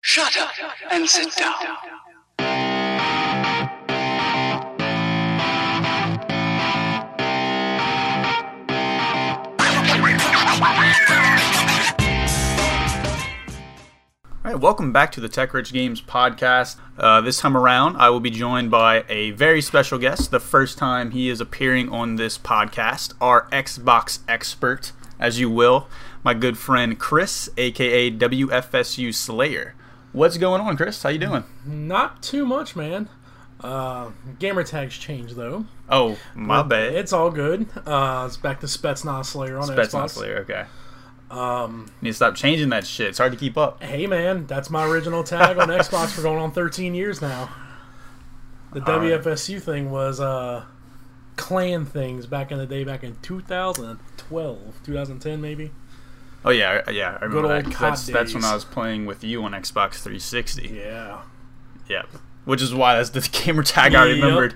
Shut up and sit down. All right, welcome back to the Tech Rich Games podcast. Uh, this time around, I will be joined by a very special guest. The first time he is appearing on this podcast, our Xbox expert, as you will, my good friend Chris, aka WFSU Slayer. What's going on, Chris? How you doing? Not too much, man. Uh, gamer tags changed though. Oh, my bad. It's all good. Uh, it's back to Spetsnaz Slayer on Spetsnaz Xbox. Slayer. Okay. Um, need to stop changing that shit. It's hard to keep up. Hey, man, that's my original tag on Xbox for going on 13 years now. The All right. WFSU thing was uh, clan things back in the day, back in 2012, 2010 maybe. Oh yeah, yeah. I remember Good that. old 'cause COD That's, that's when. I was playing with you on Xbox 360. Yeah. Yeah. Which is why that's the gamer tag I Yep. remembered.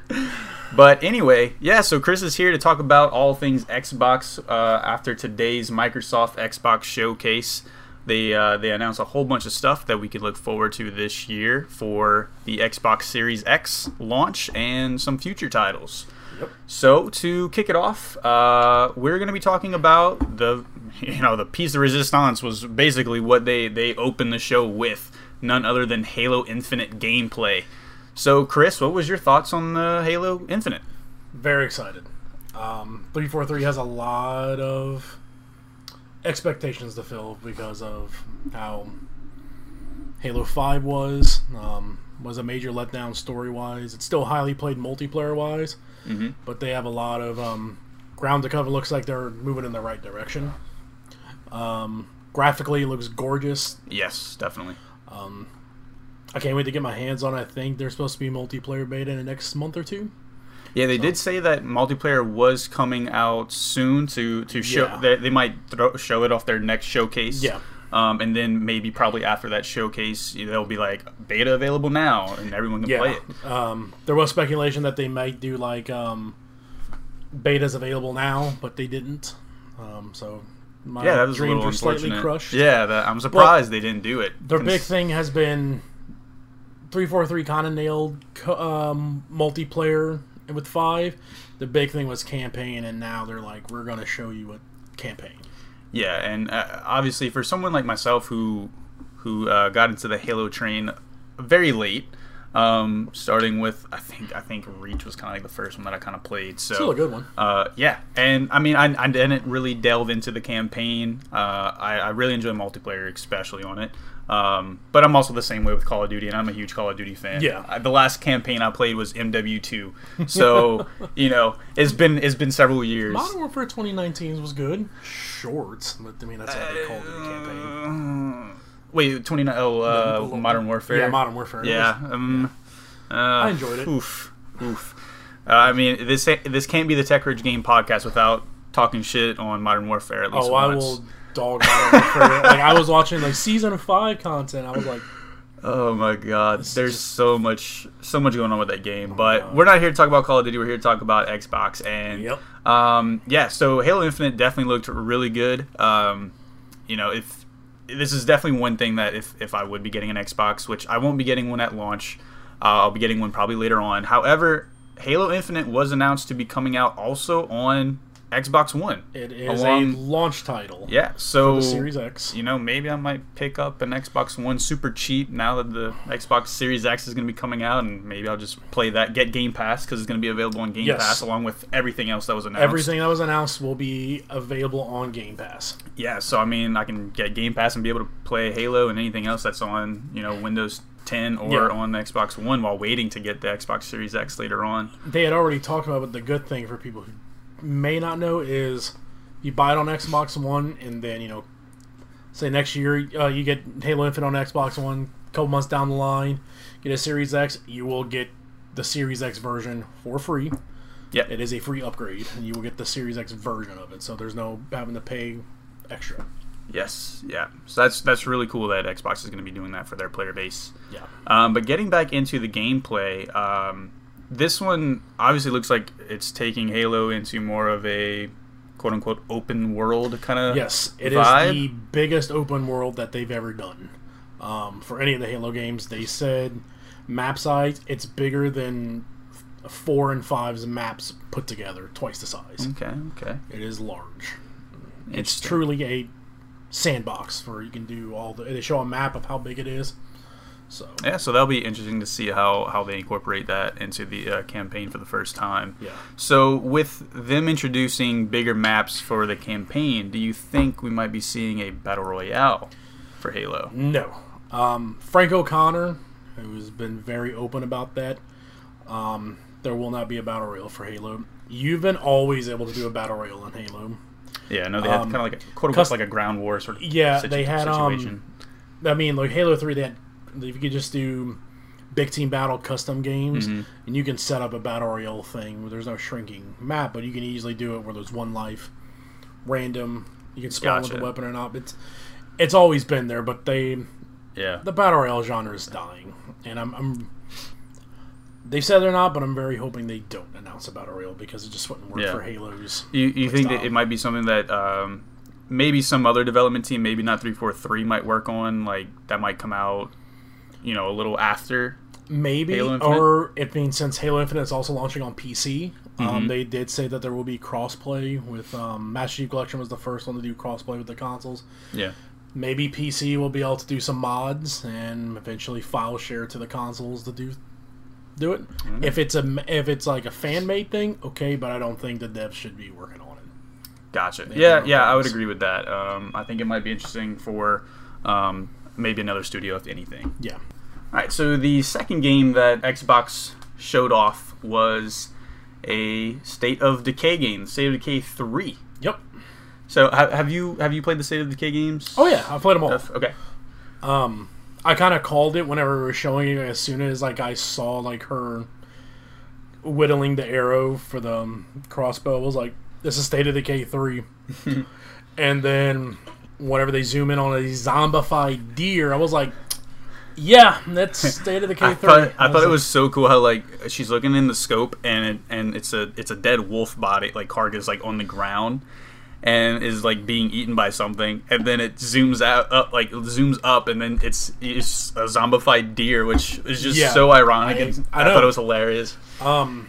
But anyway, yeah, so Chris is here to talk about all things Xbox uh, after today's Microsoft Xbox showcase. They uh, they announced a whole bunch of stuff that we could look forward to this year for the Xbox Series X launch and some future titles. Yep. So to kick it off, uh, we're going to be talking about the you know the piece de resistance was basically what they they opened the show with, none other than Halo Infinite gameplay. So Chris, what was your thoughts on the Halo Infinite? Very excited. Um, 343 has a lot of expectations to fill because of how Halo 5 was. Um, was a major letdown story wise. It's still highly played multiplayer wise, Mhm. but they have a lot of um, ground to cover. Looks like they're moving in the right direction. Um, graphically, it looks gorgeous. Yes, definitely. I can't wait to get my hands on. it. I think there's supposed to be multiplayer beta in the next month or two. Yeah, they did say that multiplayer was coming out soon to to show Yeah. that they might throw, show it off their next showcase. Yeah. Um, and then maybe probably after that showcase, they'll be like beta available now, and everyone can play it. Um, there was speculation that they might do like um, betas available now, but they didn't. Um, so my Yeah, that was a little slightly crushed. Yeah, that, I'm surprised they didn't do it. Their big thing has been three four three kind of nailed um, multiplayer with five. The big thing was campaign, and now they're like, we're going to show you a campaign. Yeah, and uh, obviously for someone like myself who who uh, got into the Halo train very late, um, starting with I think I think Reach was kind of like the first one that I kind of played. So Still a good one. Uh, yeah, and I mean I, I didn't really delve into the campaign. Uh, I, I really enjoy multiplayer, especially on it. Um, but I'm also the same way with Call of Duty, and I'm a huge Call of Duty fan. Yeah. Uh, the last campaign I played was MW2, so you know it's been it's been several years. Modern Warfare 2019 was good. Short, but I mean that's how they called it the campaign. Uh, Wait, 29. Oh, uh, Modern Warfare. Yeah, Modern Warfare. Yeah. Um, uh, I enjoyed it. Oof. Oof. Uh, I mean, this this can't be the Tech Ridge Game podcast without talking shit on Modern Warfare at least Oh, I will dog Modern Warfare. like I was watching like season five content. I was like, Oh my god, there's just- so much so much going on with that game. but we're not here to talk about Call of Duty. We're here to talk about Xbox. And Yep. um, yeah, so Halo Infinite definitely looked really good. Um, you know, if this is definitely one thing that if if I would be getting an Xbox, which I won't be getting one at launch, uh, I'll be getting one probably later on. However, Halo Infinite was announced to be coming out also on Xbox One. it is Along- a launch title. Yeah, so The Series X. you know, maybe I might pick up an Xbox One super cheap now that the Xbox Series X is going to be coming out, and maybe I'll just play that, get Game Pass because it's going to be available on Game Yes. Pass along with everything else that was announced. Everything that was announced will be available on Game Pass. Yeah, so I mean, I can get Game Pass and be able to play Halo and anything else that's on, you know, Windows 10 or Yeah. on the Xbox One while waiting to get the Xbox Series X later on. They had already talked about the good thing for people who may not know is you buy it on Xbox One, and then you know, say next year uh, you get Halo Infinite on Xbox One. A couple months down the line, get a Series X. You will get the Series X version for free. Yeah, It is a free upgrade, and you will get the Series X version of it. So there's no having to pay extra. Yes, yeah. So that's that's really cool that Xbox is going to be doing that for their player base. Yeah. Um, but getting back into the gameplay, um, this one obviously looks like it's taking Halo into more of a quote unquote open world kind of Yes, it is vibe. the biggest open world that they've ever done. um, for any of the Halo games. They said map size it's bigger than four and five's maps put together, twice the size. Okay, okay. It is large. It's truly a sandbox where you can do all the. They show a map of how big it is. So Yeah, so that'll be interesting to see how, how they incorporate that into the uh, campaign for the first time. yeah, So, with them introducing bigger maps for the campaign, do you think we might be seeing a battle royale for Halo? no. Um, Frank O'Connor, who's been very open about that, um, there will not be a battle royale for Halo. You've been always able to do a battle royale in Halo. Yeah, no, they had Um, kind of like a quote unquote like a ground war sort of Yeah, situ- they had, um, situation. I mean, like Halo Three, that if you could just do big team battle custom games, Mm-hmm. and you can set up a battle royale thing where there's no shrinking map, but you can easily do it where there's one life, random. You can spawn with a weapon or not. It's it's always been there, but they yeah, the battle royale genre is dying, and I'm. I'm they said they're not, but I'm very hoping they don't announce a battle royale because it just wouldn't work Yeah. for Halo's. you you think that it might be something that um, maybe some other development team, maybe not three four three, might work on, like that might come out, you know, a little after. Maybe, Halo Infinite? or it means since Halo Infinite is also launching on PC, Mm-hmm. um, they did say that there will be crossplay with um, Master Chief Collection was the first one to do crossplay with the consoles. Yeah, Maybe PC will be able to do some mods and eventually file share to the consoles to do do it. Mm-hmm. If it's a if it's like a fan made thing, okay, but I don't think the devs should be working on it. Gotcha. Yeah, yeah, I would agree with that. Um, I think it might be interesting for um, maybe another studio, if anything. Yeah, All right, so the second game that Xbox showed off was a State of Decay game, State of Decay three. yep. So have you have you played the State of Decay games? Oh yeah, I played them all. Okay. Um, I kind of called it whenever we were showing it. As soon as like I saw like her whittling the arrow for the um, crossbow, I was like, "This is State of Decay 3. and then whenever they zoom in on a zombified deer, I was like, "Yeah, that's State of the I 3." thought, I thought was it was so cool how like she's looking in the scope and it, and it's a it's a dead wolf body like carcass like on the ground and is like being eaten by something and then it zooms out up like zooms up and then it's it's a zombified deer which is just Yeah. so ironic I- and I I, thought it was hilarious um,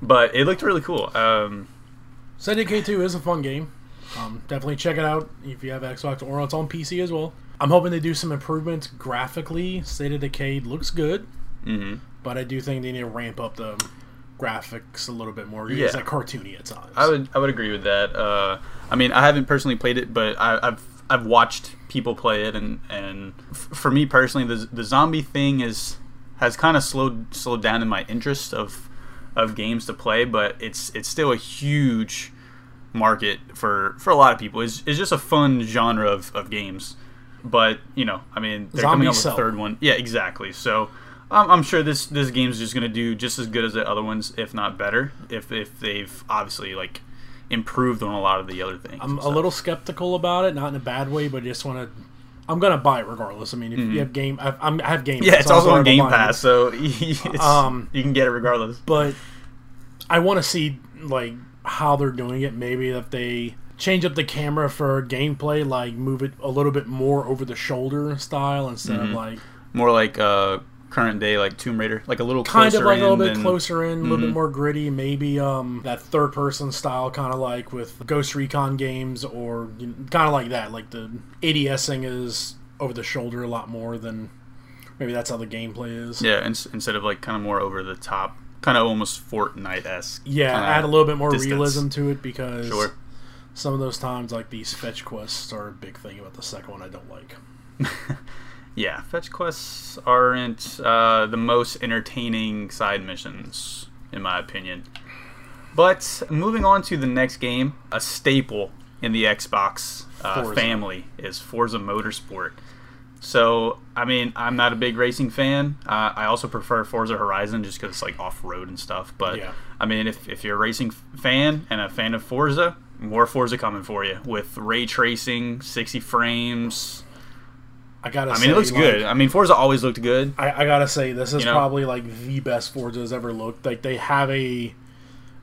but it looked really cool um State of Decay 2 is a fun game. Um, definitely check it out if you have Xbox or it's on PC as well. I'm hoping they do some improvements graphically. State of Decay looks good. mhm. but I do think they need to ramp up the graphics a little bit more. Yeah. It's like cartoony at times. I would I would agree with that. Uh, I mean, I haven't personally played it, but I, I've I've watched people play it, and and f- for me personally, the the zombie thing is has kind of slowed slowed down in my interest of of games to play, but it's it's still a huge market for for a lot of people. It's, it's just a fun genre of, of games. But you know, I mean, they're coming Zombies out with a third one. Yeah, exactly. So I'm, I'm sure this this game's just gonna do just as good as the other ones, if not better. If if they've obviously like improved on a lot of the other things. I'm a little skeptical about it, not in a bad way, but I just want to. I'm gonna buy it regardless. I mean, if you have game, I, I'm, I have game. Mm-hmm. Yeah, it's so also on Game it. Pass, so Um, you can get it regardless. But I want to see like how they're doing it. Maybe if they change up the camera for gameplay, like move it a little bit more over the shoulder style instead Mm-hmm. of like More like uh, current day, like Tomb Raider, like a little kind of closer like a little in bit than- Mm-hmm. closer in, a little bit more gritty. Maybe um, that third person style, kind of like with Ghost Recon games, or you know, kind of like that. Like the ADSing is over the shoulder a lot more than maybe that's how the gameplay is. Yeah, ins- instead of like kind of more over the top, kind of almost Fortnite esque. Yeah, add a little bit more distance. realism to it because Sure. some of those times, like these fetch quests, are a big thing about the second one I don't like. Yeah, fetch quests aren't uh, the most entertaining side missions, in my opinion. But moving on to the next game, a staple in the Xbox uh, family is Forza Motorsport. So, I mean, I'm not a big racing fan. Uh, I also prefer Forza Horizon just because it's like off road and stuff. But Yeah. I mean, if, if you're a racing fan and a fan of Forza, more Forza coming for you with ray tracing, 60 frames. I gotta. I say, mean, it looks like, good. I mean, Forza always looked good. I, I gotta say, this is You know? probably like the best Forza's ever looked. Like they have a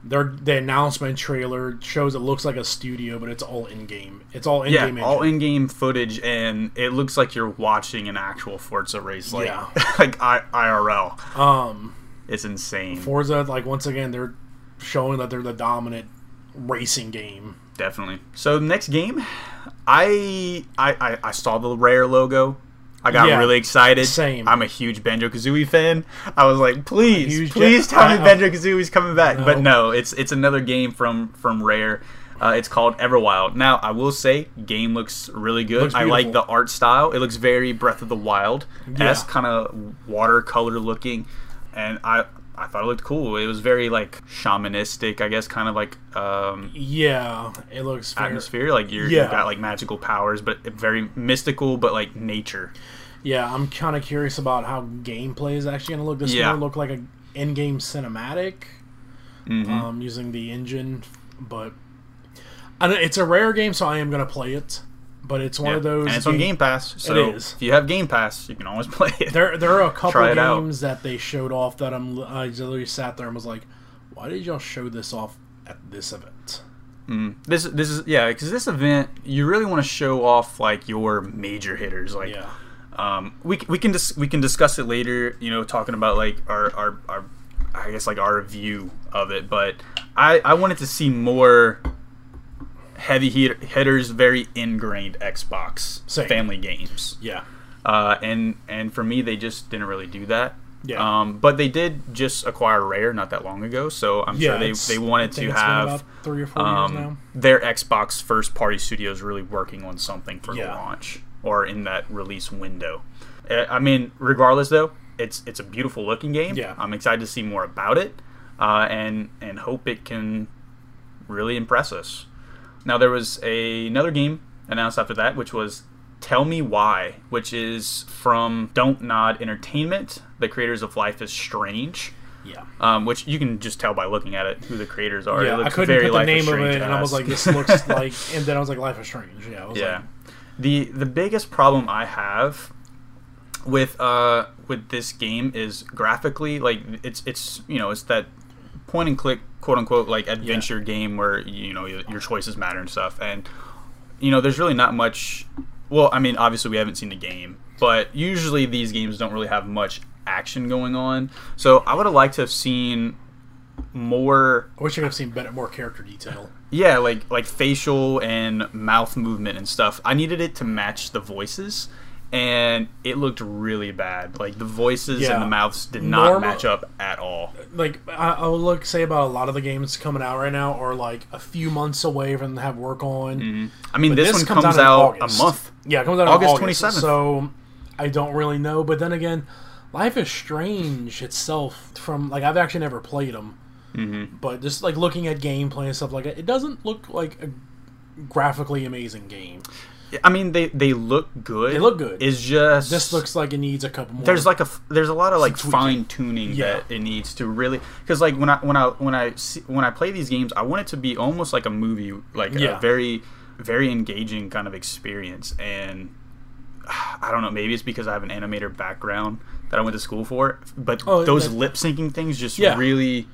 their the announcement trailer shows it looks like a studio, but it's all in game. It's all in game. Yeah, game. all in-game footage, and it looks like you're watching an actual Forza race, like Yeah. like I, IRL. Um, It's insane. Forza, like once again, they're showing that they're the dominant racing game. Definitely. So next game, I I I, I saw the Rare logo. I got Yeah, really excited. same. I'm a huge Banjo Kazooie fan. I was like, please, please tell me Banjo Kazooie's coming back. But No. no, it's it's another game from from Rare. Uh, it's called Everwild. Now, I will say, game looks really good. Looks I like the art style. It looks very Breath of the Wild Yeah. kind of watercolor looking, and I I thought it looked cool. It was very like shamanistic, I guess, kind of like um, Yeah, it looks fair. atmosphere. Like you're, Yeah. you've got like magical powers, but very mystical, but like nature. Yeah, I'm kind of curious about how gameplay is actually going to look. This Yeah. more look like a in-game cinematic, Mhm. um, using the engine, but I it's a rare game, so I am going to play it. But it's one Yeah. of those. and it's on game- Pass. So is. if you have Game Pass, you can always play it. There, there are a couple it out. games that they showed off that I'm. I literally sat there and was like, "Why did y'all show this off at this event?" Mm. This this is yeah, because this event you really want to show off like your major hitters. Like Yeah, um, we we can dis- we can discuss it later. You know, talking about like our our, our I guess like our view of it. But I I wanted to see more heavy hit- hitters, very ingrained Xbox Same. family games. yeah, uh, and and for me they just didn't really do that. Yeah. Um, but they did just acquire Rare not that long ago, so I'm yeah. sure they they wanted to have three or four years now. um, their Xbox first party studios really working on something for Yeah. the launch or in that release window. Uh, I mean, regardless though, it's it's a beautiful looking game. Yeah. I'm excited to see more about it, uh, and and hope it can really impress us. Now there was a, another game announced after that, which was Tell Me Why, which is from Don't Nod Entertainment, the creators of Life is Strange. Yeah. Um, which you can just tell by looking at it who the creators are. It Yeah, I couldn't very put the Life name of it, and I was like, "This looks like," and then I was like, "Life is Strange." Yeah, I was yeah. like, the the biggest problem I have with uh with this game is graphically like it's it's you know it's that point and click quote unquote like adventure game where you know your choices matter and stuff and you know there's really not much well I mean obviously we haven't seen the game but usually these games don't really have much action going on so I would have liked to have seen more I wish I could have seen better, more character detail. yeah, like like facial and mouth movement and stuff. I needed it to match the voices, and it looked really bad. Like the voices Yeah. and the mouths did not Normal- match up at all. Like I, I would look say about a lot of the games coming out right now are like a few months away from have work on. I mean, But this, one comes, in out, August. a month. Yeah, it comes out August August 27th. So I don't really know. But then again, Life is Strange itself. From like I've actually never played them, mm-hmm. but just like looking at gameplay and stuff like that, it doesn't look like a graphically amazing game. I mean, they they look good. They look good. It's just This looks like it needs a couple more. there's like a there's a lot of like fine tuning Yeah. that it needs to really because like when I when I when I see, when I play these games I want it to be almost like a movie like Yeah. a very very engaging kind of experience and I don't know maybe it's because I have an animator background that I went to school for but Oh, those lip syncing things just Yeah. really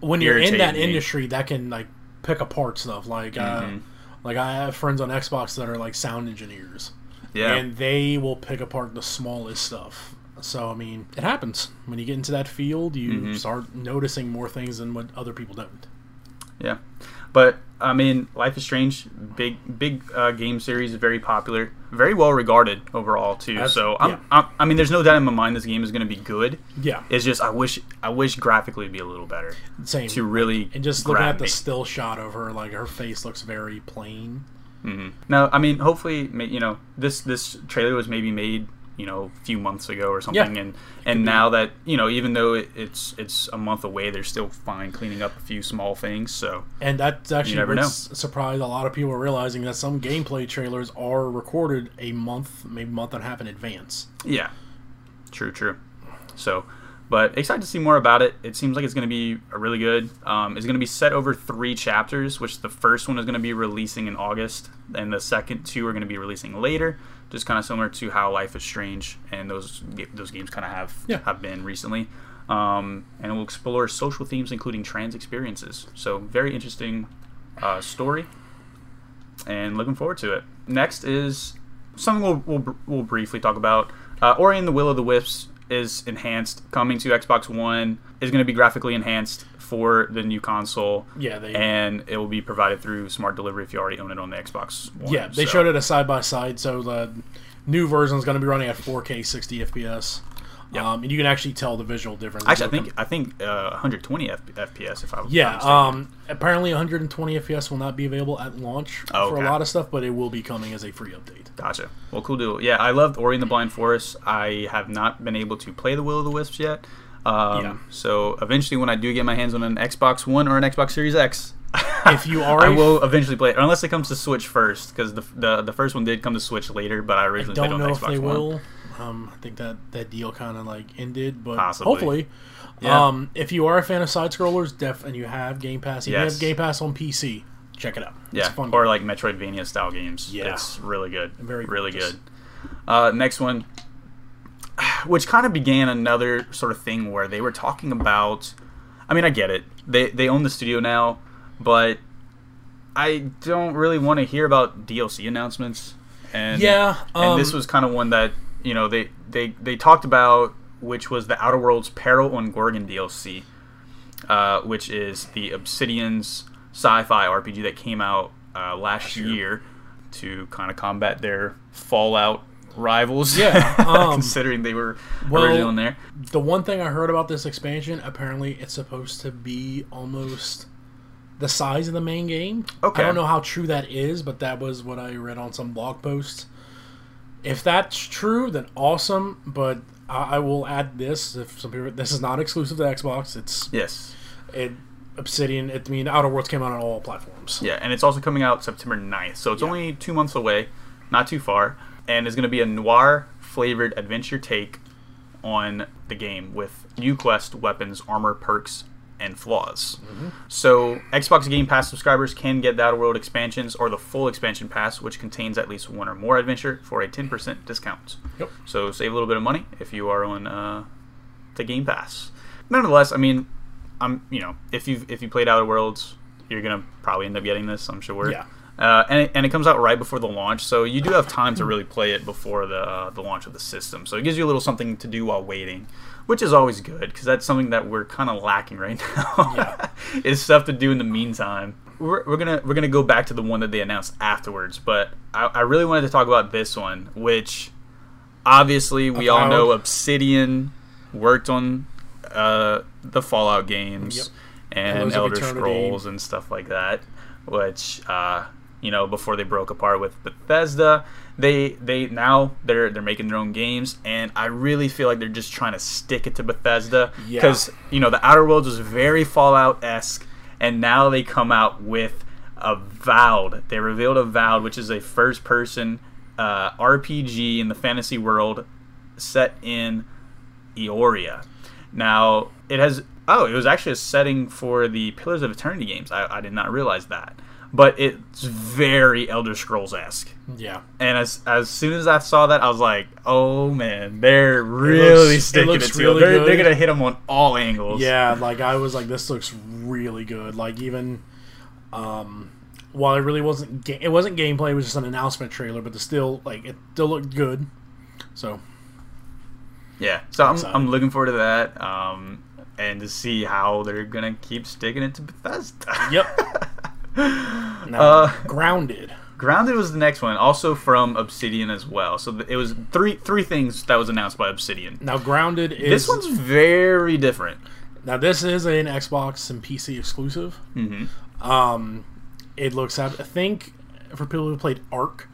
when you're in that me. industry that can like pick apart stuff like Mm-hmm. uh like i have friends on xbox that are like sound engineers. Yeah. And they will pick apart the smallest stuff. So i mean it happens. When you get into that field you Mm-hmm. start noticing more things than what other people don't. Yeah, but I mean, Life is Strange, big big uh, game series, very popular, very well regarded overall too. So I'm, yeah. I'm, I mean, there's no doubt in my mind this game is going to be good. yeah It's just I wish I wish graphically it'd be a little better same to really and just looking at the me. still shot of her like her face looks very plain Now, I mean, hopefully, you know, this this trailer was maybe made you know a few months ago or something, Yeah. and and now that you know, even though it, it's it's a month away, they're still fine cleaning up a few small things. So and that's actually what's surprised a lot of people are realizing that some gameplay trailers are recorded a month maybe month and a half in advance Yeah, true, true. So, but excited to see more about it. It seems like it's going to be a really good. Um, it's going to be set over three chapters, which the first one is going to be releasing in August, and the second two are going to be releasing later. Just kind of similar to how Life is Strange and those those games kind of have Yeah. have been recently. um, and it will explore social themes including trans experiences. So very interesting uh, story, and looking forward to it. Next is something we'll, we'll, we'll briefly talk about. Uh, Ori and the Will of the Wisps is enhanced, coming to Xbox One. Is going to be graphically enhanced for the new console. Yeah, they- and it will be provided through smart delivery if you already own it on the Xbox One. Yeah, they So- showed it a side by side, so the new version is going to be running at 4K 60 FPS. Yep. Um, and you can actually tell the visual difference. Actually, I think I think uh, 120 F- FPS if I was Yeah, um, apparently 120 FPS will not be available at launch Oh, for okay. a lot of stuff, but it will be coming as a free update. Gotcha. Well, cool deal. Yeah, I loved Ori and the Blind Forest. I have not been able to play the Will of the Wisps yet. Um, Yeah. So eventually, when I do get my hands on an Xbox One or an Xbox Series X, If you are I will eventually play it, unless it comes to Switch first, because the, the the first one did come to Switch later, but I I originally played don't on know if Xbox they One. will. Um, I think that that deal kind of like ended, but Possibly. hopefully. Yeah. Um, if you are a fan of side scrollers, def and you have Game Pass, if you Yes. have Game Pass on PC, check it out. It's Yeah, fun. or like Metroidvania style games. Yeah. it's really good. Very really gorgeous. good. Uh, next one, which kind of began another sort of thing where they were talking about. I mean, I get it. They they own the studio now, but I don't really want to hear about DLC announcements. And Yeah, and this um, was kind of one that you know they they they talked about, which was the Outer Worlds Peril on Gorgon DLC, uh, which is the Obsidian's sci-fi RPG that came out uh, last year. year to kind of combat their Fallout rivals. Yeah, um, considering they were well, originally on there. The one thing I heard about this expansion, apparently it's supposed to be almost the size of the main game. Okay. I don't know how true that is, but that was what I read on some blog posts. If that's true, then awesome. But I, I will add this: if some people, this is not exclusive to Xbox. It's Yes. it Obsidian. It, I mean, Outer Worlds came out on all platforms. Yeah, and it's also coming out September 9th, so it's Yeah. only two months away, not too far, and it's going to be a noir flavored adventure take on the game with new quest, weapons, armor, perks, and flaws. Mm-hmm. So, Xbox Game Pass subscribers can get the Outer World expansions or the full expansion pass, which contains at least one or more adventure for a 10% discount. Yep. So, save a little bit of money if you are on uh, the Game Pass. Nonetheless, I mean, I'm you know if you if you played Outer Worlds, you're gonna probably end up getting this. I'm sure. Yeah. Uh, and, it, and it comes out right before the launch, so you do have time to really play it before the uh, the launch of the system. So it gives you a little something to do while waiting, which is always good because that's something that we're kind of lacking right now. Yeah. is stuff to do in the meantime. We're, we're gonna we're gonna go back to the one that they announced afterwards, but I, I really wanted to talk about this one, which obviously we all know Obsidian worked on uh, the Fallout games Yep. and Elder Scrolls and stuff like that, which uh, you know before they broke apart with Bethesda, they they now they're they're making their own games, and I really feel like they're just trying to stick it to Bethesda Yeah. because you know the Outer Worlds was very Fallout esque, and now they come out with Avowed. They revealed Avowed, which is a first person uh, RPG in the fantasy world set in Eora. Now, it has. Oh, it was actually a setting for the Pillars of Eternity games. I, I did not realize that. But it's very Elder Scrolls esque. Yeah. And as as soon as I saw that, I was like, "Oh man, they're really looks- sticking it, looks to really it. They're, they're gonna hit them on all angles." Yeah, like I was like, this looks really good. Like even, um, while it really wasn't, ga- it wasn't gameplay. It was just an announcement trailer, but it still like it still looked good. So Yeah, so I'm, Excited. I'm looking forward to that, um, and to see how they're gonna keep sticking it to Bethesda. Yep. now, Uh, grounded. Grounded was the next one, also from Obsidian as well. So it was three three things that was announced by Obsidian. Now grounded is This one's very different. now this is an Xbox and PC exclusive. hmm Um, it looks at think for people who played Ark.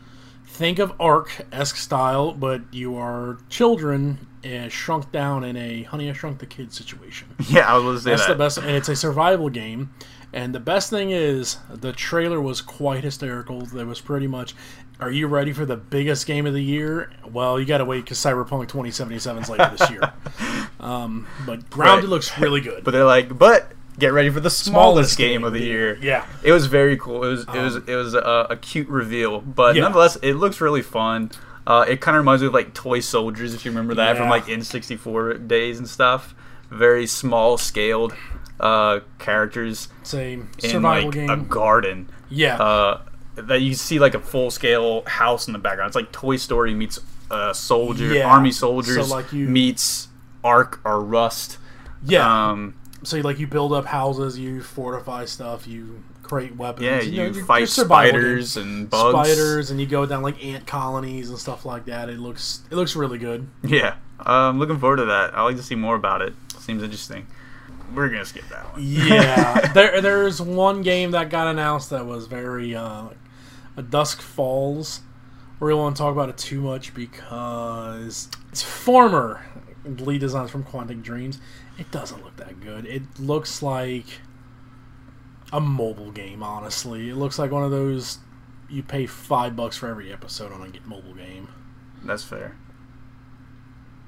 Think of Ark esque style, but you are children uh, shrunk down in a Honey I Shrunk the Kid situation. Yeah, I was going to say That's that. the best, and it's a survival game. And the best thing is, the trailer was quite hysterical. There was pretty much, "Are you ready for the biggest game of the year?" Well, you got to wait because Cyberpunk 2077 is later this year. Um, but Grounded Right. looks really good. But they're like, but get ready for the smallest, Smallest game, game, of the year. yeah. it was very cool. It was it was it was a, a cute reveal, but Yeah. nonetheless, it looks really fun. Uh, it kind of reminds me of like Toy Soldiers, if you remember that from like N64 days and stuff. very small scaled uh, characters Same in survival like game. a garden. yeah. Uh, that you see like a full scale house in the background. It's like Toy Story meets uh, soldier Yeah. army soldiers So, like, you- meets Ark or Rust. yeah. Um, so like you build up houses, you fortify stuff, you create weapons. yeah, know, you you're- fight you're spiders game. and bugs. spiders, and you go down like ant colonies and stuff like that. It looks it looks really good. Yeah, uh, I'm looking forward to that. I like to see more about it. Seems interesting. We're gonna skip that one. Yeah, there there's one game that got announced that was very uh, As Dusk Falls. We don't want to talk about it too much because it's former lead designs from Quantic Dreams. It doesn't look that good. It looks like a mobile game. Honestly, it looks like one of those you pay five bucks for every episode on a mobile game. That's fair.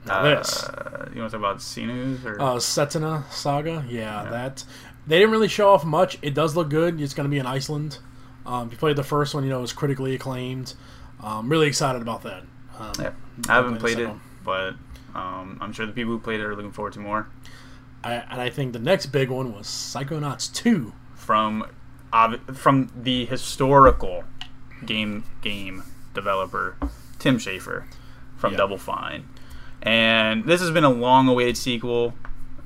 Now this. Uh, you want to talk about Sinus or? Uh, Senua's Saga, yeah, that they didn't really show off much. It does look good. It's going to be in Iceland. Um, if you played the first one, you know it was critically acclaimed. Um, really excited about that. Um, yeah, I haven't played played it, second but um, I'm sure the people who played it are looking forward to more. I, and I think the next big one was Psychonauts Two. from obvi- from the historical game game developer Tim Schafer from Yeah. Double Fine, and this has been a long-awaited sequel.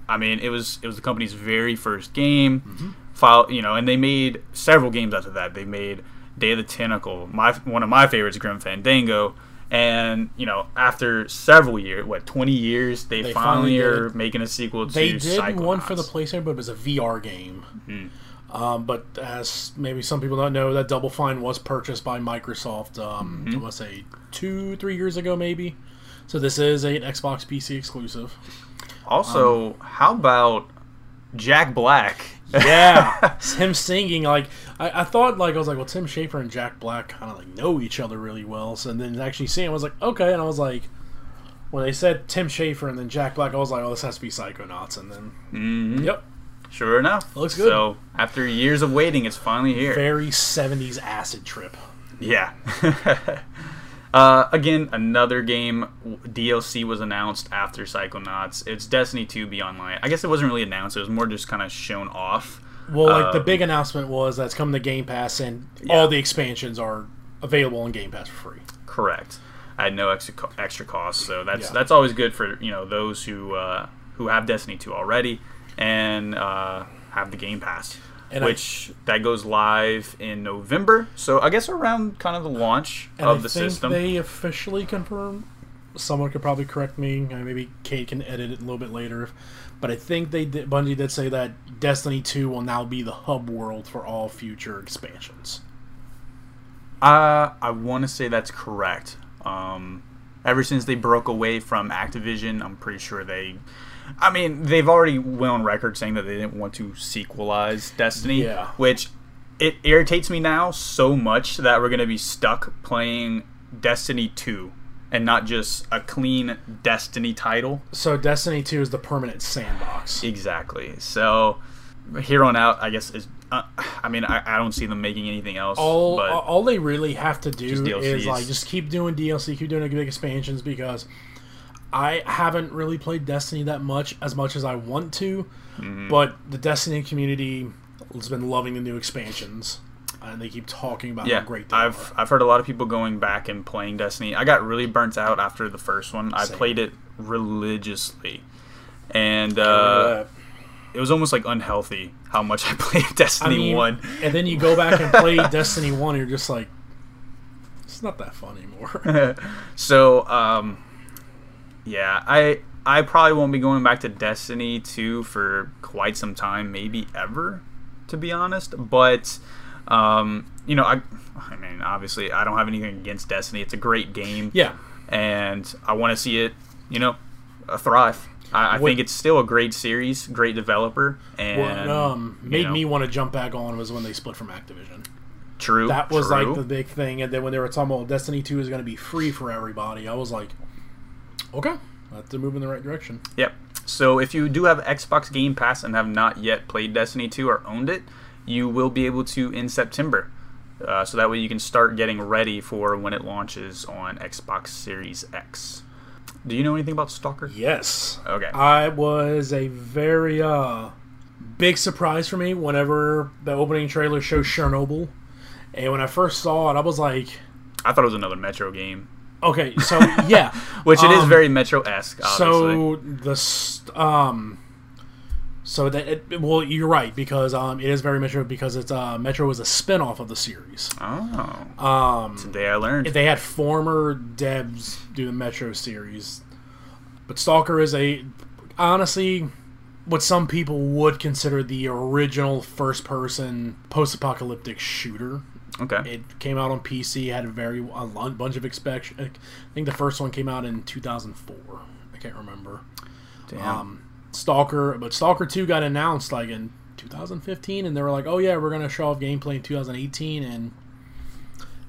I mean, it was it was the company's very first game. Mm-hmm. File, you know, and they made several games after that. They made Day of the Tentacle, my one of my favorites, Grim Fandango. And you know, after several years, what twenty years, they, They finally, finally are making a sequel to They did one for the. PlayStation, but it was a VR game. Mm-hmm. Um, but as maybe some people don't know, that Double Fine was purchased by Microsoft. Um, Mm-hmm. I want to say two, three years ago, maybe. So this is an Xbox PC exclusive. Also, how about Jack Black? Yeah, him singing like I, I thought like I was like, well, Tim Schafer and Jack Black kind of like know each other really well. So and then actually seeing, I was like, okay, and I was like, when they said Tim Schafer and then Jack Black, I was like, oh, this has to be Psychonauts, and then Mhm. yep, Sure enough, Looks good. So after years of waiting, it's finally here. very '70s acid trip. Yeah. uh, again, another game DLC was announced after Psychonauts. It's Destiny 2 Beyond Light. I guess it wasn't really announced. It was more just kind of shown off. Well, like the Um, big announcement was that's coming to Game Pass, and Yeah. all the expansions are available on Game Pass for free. Correct. I had no extra co- extra cost, so that's Yeah. that's always good for you know those who uh, who have Destiny 2 already and uh, have the Game Pass, And I- which that goes live in November. So I guess around kind of the launch of I the think system. they officially confirmed. Someone could probably correct me. uh, Maybe Kate can edit it a little bit later. But I think they did, Bungie did say that Destiny 2 will now be the hub world for all future expansions. Uh, I want to say that's correct. Um, ever since they broke away from Activision, I'm pretty sure they. I mean, they've already went on record saying that they didn't want to sequelize Destiny, Yeah. which it irritates me now so much that we're going to be stuck playing Destiny 2 and not just a clean Destiny title. So Destiny 2 is the permanent sandbox. Exactly. So here on out, I guess is. Uh, I mean, I, I don't see them making anything else. all but all they really have to do is like just keep doing DLC, keep doing big expansions because I haven't really played Destiny that much as much as I want to, Mm-hmm. but the Destiny community has been loving the new expansions, and they keep talking about yeah, how great they I've are. I've heard a lot of people going back and playing Destiny. I got really burnt out after the first one. I played it religiously, and Uh, it was almost like unhealthy how much I played I Destiny mean, One. and then you go back and play Destiny One, and you're just like, it's not that fun anymore. so um, yeah, I I probably won't be going back to Destiny 2 for quite some time, maybe ever, to be honest. But um, you know, I I mean, obviously, I don't have anything against Destiny. It's a great game. yeah, and I want to see it, you know, uh, thrive. I, I What- think it's still a great series, great developer, and what um, you made know, me want to jump back on was when they split from Activision. true. That was true. like the big thing, and then when they were talking about Destiny Two is going to be free for everybody, I was like, okay, that's to move in the right direction. Yep. So if you do have Xbox Game Pass and have not yet played Destiny 2 or owned it, you will be able to in September. Uh, so that way you can start getting ready for when it launches on Xbox Series X. Do you know anything about Stalker? Yes. Okay. I was a very uh big surprise for me whenever the opening trailer shows Chernobyl. And when I first saw it, I was like, I thought it was another Metro game, okay, so yeah. which it is Um, very Metro esque. So the st- um, so that it, well, you're right because um, it is very Metro because it's uh Metro is a spin-off of the series. oh, Um, today I learned. If they had former devs do the Metro series, but Stalker is a honestly what some people would consider the original first-person post-apocalyptic shooter. Okay. It came out on PC, had a very a bunch of expect. I think the first one came out in 2004. I can't remember. Damn. Um, Stalker, but Stalker 2 got announced like in 2015, and they were like, "Oh yeah, we're gonna show off gameplay in 2018," and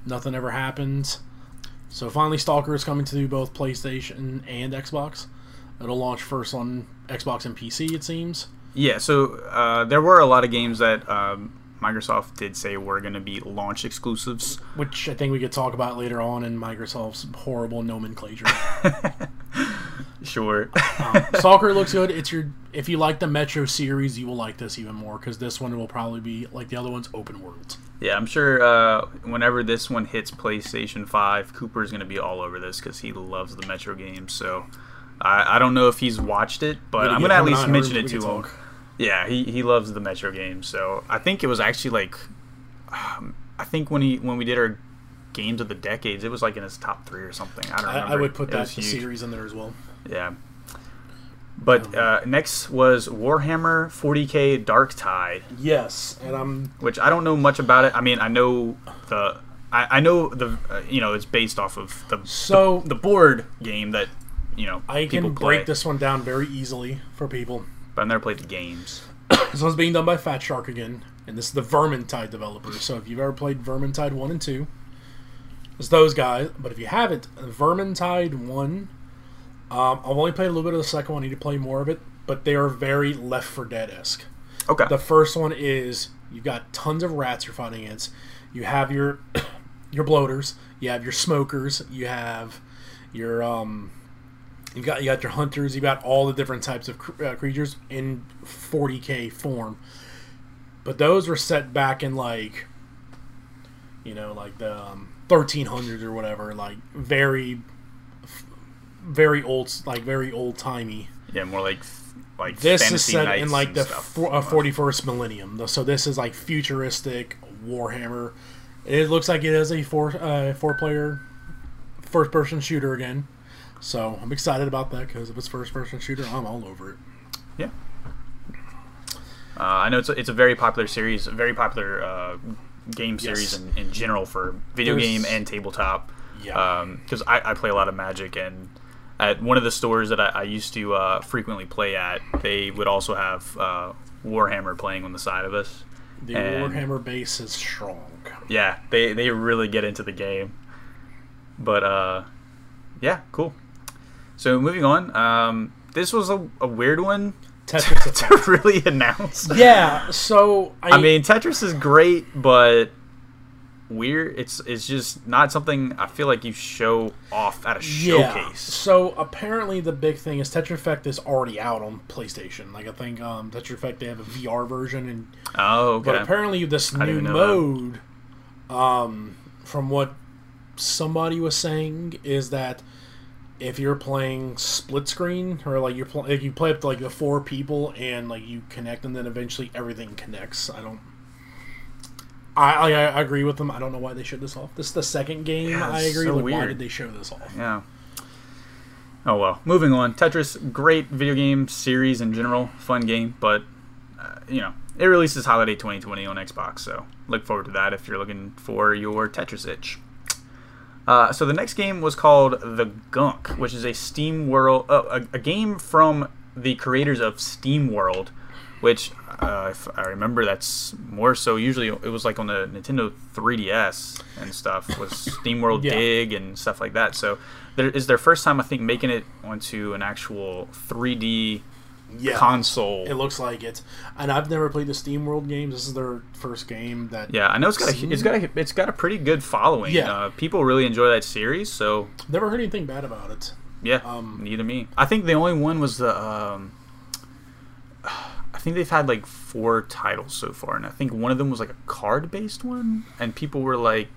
nothing ever happened. So finally, Stalker is coming to both PlayStation and Xbox. It'll launch first on Xbox and PC, it seems. yeah. So uh, there were a lot of games that um, Microsoft did say we're going to be launch exclusives. Which I think we could talk about later on in Microsoft's horrible nomenclature. Sure. Um, Stalker looks good. It's your if you like the Metro series, you will like this even more because this one will probably be like the other ones, open world. yeah, I'm sure uh, whenever this one hits PlayStation 5, Cooper's going to be all over this because he loves the Metro games. So I, I don't know if he's watched it, but I'm going to at least mention it to him. Yeah, he, he loves the Metro games. So I think it was actually like, um, I think when he when we did our games of the decades, it was like in his top three or something. I don't I, remember. I would put It that the series in there as well. Yeah. But uh, next was Warhammer 40k Dark Tide, Yes, and I'm which I don't know much about it. I mean, I know the I, I know the uh, you know it's based off of the so the board game that you know I people can play, break this one down very easily for people. But I've never played the games. This one's being done by Fatshark again, and this is the Vermintide developers. So if you've ever played Vermintide one and two, it's those guys. But if you haven't, Vermintide one, um, I've only played a little bit of the second one. I need to play more of it, but they are very Left 4 Dead esque. Okay. The first one is you've got tons of rats you're fighting against. You have your your bloaters, you have your smokers, you have your um you got you got your hunters, you got all the different types of cr- uh, creatures in 40k form. But those were set back in like you know like the um, 1300s or whatever, like very very old like very old timey. yeah, more like like This is set in like the for, uh, 41st millennium. So this is like futuristic Warhammer. It looks like it is a four uh, four player first person shooter again. So I'm excited about that because if it's first person shooter, I'm all over it. Yeah. Uh, I know it's a, it's a very popular series, a very popular uh, game series Yes. in, in general for video There's- game and tabletop. Yeah. Because I, I play a lot of Magic, and at one of the stores that I, I used to uh, frequently play at, they would also have uh, Warhammer playing on the side of us. the and- Warhammer base is strong. Yeah, they they really get into the game. But uh, yeah, cool. So moving on, um, this was a, a weird one Tetris to Effect. really announce. yeah. So I, I mean, Tetris is great, but weird. It's it's just not something I feel like you show off at a Yeah. showcase. So apparently the big thing is Tetris Effect is already out on PlayStation. Like I think um, Tetris Effect they have a VR version and Oh, okay. But apparently, this didn't new mode, um, from what somebody was saying, is that if you're playing split screen or like you're pl- like you play up to like the four people and like you connect and then eventually everything connects. I don't. I, I, I agree with them. I don't know why they showed this off. This is the second game. Yeah, I agree. so like, why did they show this off? Yeah. Oh well. Moving on. Tetris, great video game series in general, fun game, but uh, you know it releases holiday 2020 on Xbox, so look forward to that if you're looking for your Tetris itch. Uh, so the next game was called The Gunk, which is a SteamWorld, uh, a, a game from the creators of SteamWorld, which uh, if I remember, that's more so. Usually, it was like on the Nintendo 3DS and stuff was SteamWorld Yeah. Dig and stuff like that. So there is their first time, I think, making it onto an actual 3D Yeah. console. It looks like it, and I've never played the SteamWorld games. This is their first game that. yeah, I know it's got a, it's got a, it's got a pretty good following. Yeah. Uh, people really enjoy that series, so Never heard anything bad about it. Yeah, Um, neither me. I think the only one was the. Um, I think they've had like four titles so far, and I think one of them was like a card-based one, and people were like,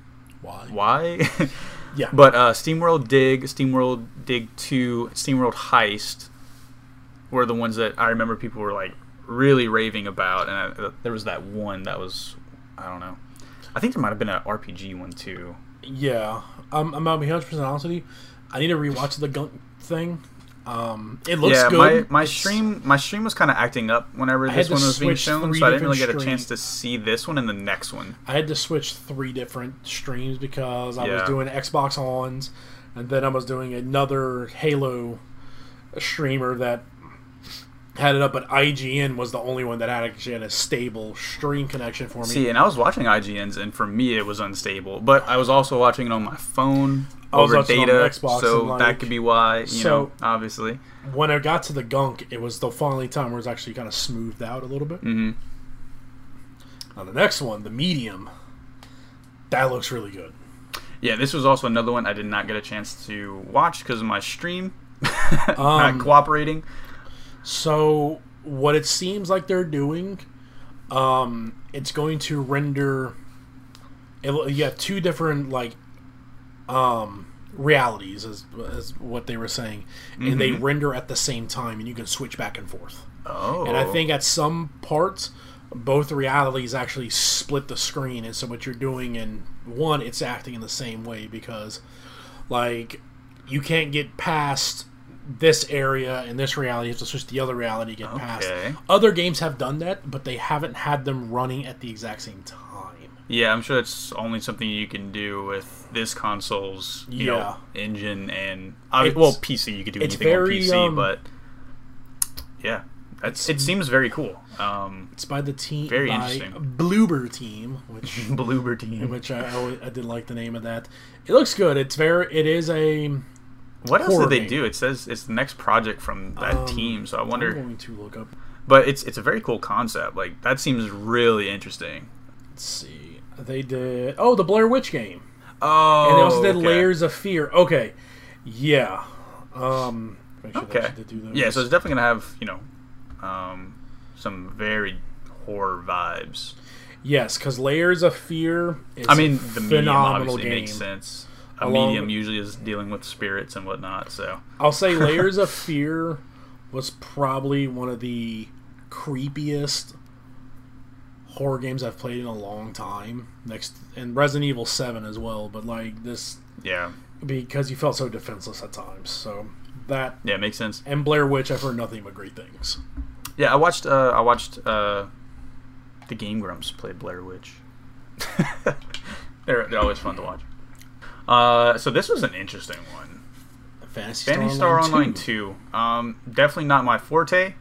Why? "Why?" Yeah. but uh, SteamWorld Dig, SteamWorld Dig Two, SteamWorld Heist were the ones that I remember people were like really raving about, and I, there was that one that was, I don't know. I think there might have been an RPG one too. Yeah, um, I'm gonna be 100 percent honest with you. I need to rewatch the gunk thing. Um, it looks yeah, good. my my stream my stream was kind of acting up whenever I this one was being shown, so I didn't really get a chance streams. to see this one and the next one. I had to switch three different streams because I was doing Xbox ons, and then I was doing another Halo streamer that had it up, but IGN was the only one that had actually had a stable stream connection for me. See, and I was watching IGN's, and for me it was unstable. But I was also watching it on my phone I over data, Xbox so like- that could be why. You So- know, obviously. when I got to the gunk, it was the finally time where it was actually kind of smoothed out a little bit. hmm Now the next one, the medium, that looks really good. Yeah, this was also another one I did not get a chance to watch because of my stream Um, not cooperating. So what it seems like they're doing, um, it's going to render. It, you have two different like um, realities, as, as what they were saying, and they render at the same time, and you can switch back and forth. Oh, And I think at some parts, both realities actually split the screen, and so what you're doing in one, it's acting in the same way because, like, you can't get past this area in this reality. You have to switch the other reality to get past. Other games have done that, but they haven't had them running at the exact same time. Yeah, I'm sure it's only something you can do with this console's you know, engine and I well PC. You could do anything very, on PC, um, but yeah, that's, it seems very cool. Um, It's by the team, Very by interesting. Bloober Team, which Bloober team. which I always, I did like the name of that. It looks good. It's very. It is a. What else did they game. do? It says it's the next project from that Um, team, so I I'm wonder. going to look up. But it's it's a very cool concept. Like that seems really interesting. Let's see. They did. Oh, the Blair Witch game, Oh, and they also did okay. Layers of Fear. Okay, yeah. Um. sure Okay. actually do those. Yeah, so it's definitely gonna have you know, um, some very horror vibes. yes, because Layers of Fear is I mean, the medium phenomenal obviously game. makes sense. A Along- medium usually is dealing with spirits and whatnot. So I'll say Layers of Fear was probably one of the creepiest horror games I've played in a long time. Next, and Resident Evil Seven as well. But like this, yeah, because you felt so defenseless at times. So that yeah, makes sense. and Blair Witch, I've heard nothing but great things. Yeah, I watched. Uh, I watched uh, the Game Grumps play Blair Witch. they're they're always fun to watch. Uh, so this was an interesting one. Phantasy Star, Phantasy Star Online, Online 2. 2. Um, definitely not my forte,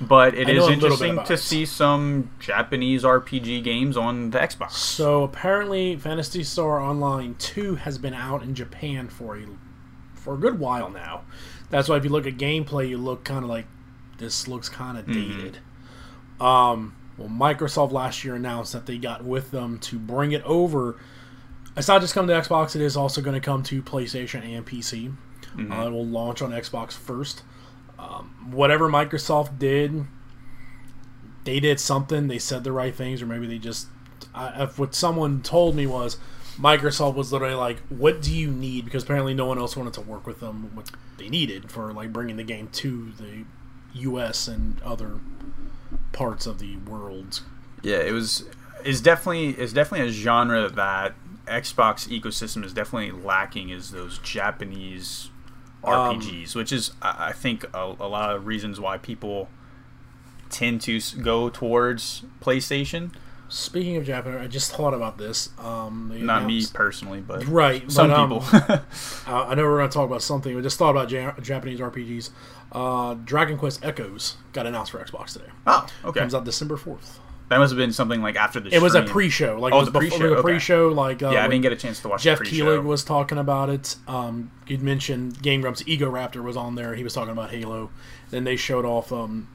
but it I is know a little bit interesting to it. see some Japanese RPG games on the Xbox. So apparently, Phantasy Star Online Two has been out in Japan for a for a good while now. That's why if you look at gameplay, you look kind of like this looks kind of Mm-hmm. dated. Um, well, Microsoft last year announced that they got with them to bring it over. It's not just coming to Xbox; it is also going to come to PlayStation and PC. Mm-hmm. Uh, it will launch on Xbox first. Um, whatever Microsoft did, they did something. They said the right things, or maybe they just. I, if what someone told me was Microsoft was literally like, "What do you need?" Because apparently no one else wanted to work with them. What they needed for like bringing the game to the U.S. and other parts of the world. Yeah, it was. Is definitely is definitely a genre that Xbox ecosystem is definitely lacking. Is those Japanese Um, RPGs, which is I think a, a lot of reasons why people tend to go towards PlayStation. Speaking of Japan, I just thought about this. Um, Not me personally, but right? some but, um, people. Uh, I know we're going to talk about something. We just thought about ja- Japanese RPGs. Uh, Dragon Quest Echoes got announced for Xbox today. oh, okay. Comes out December fourth. That must have been something like after the. Show. It was a pre-show, like Oh, it was the before pre-show, the okay. pre-show. Like uh, Yeah, I didn't get a chance to watch Geoff the. Keighley was talking about it. Um, you'd mentioned Game Grumps Egoraptor was on there. He was talking about Halo. Then they showed off um,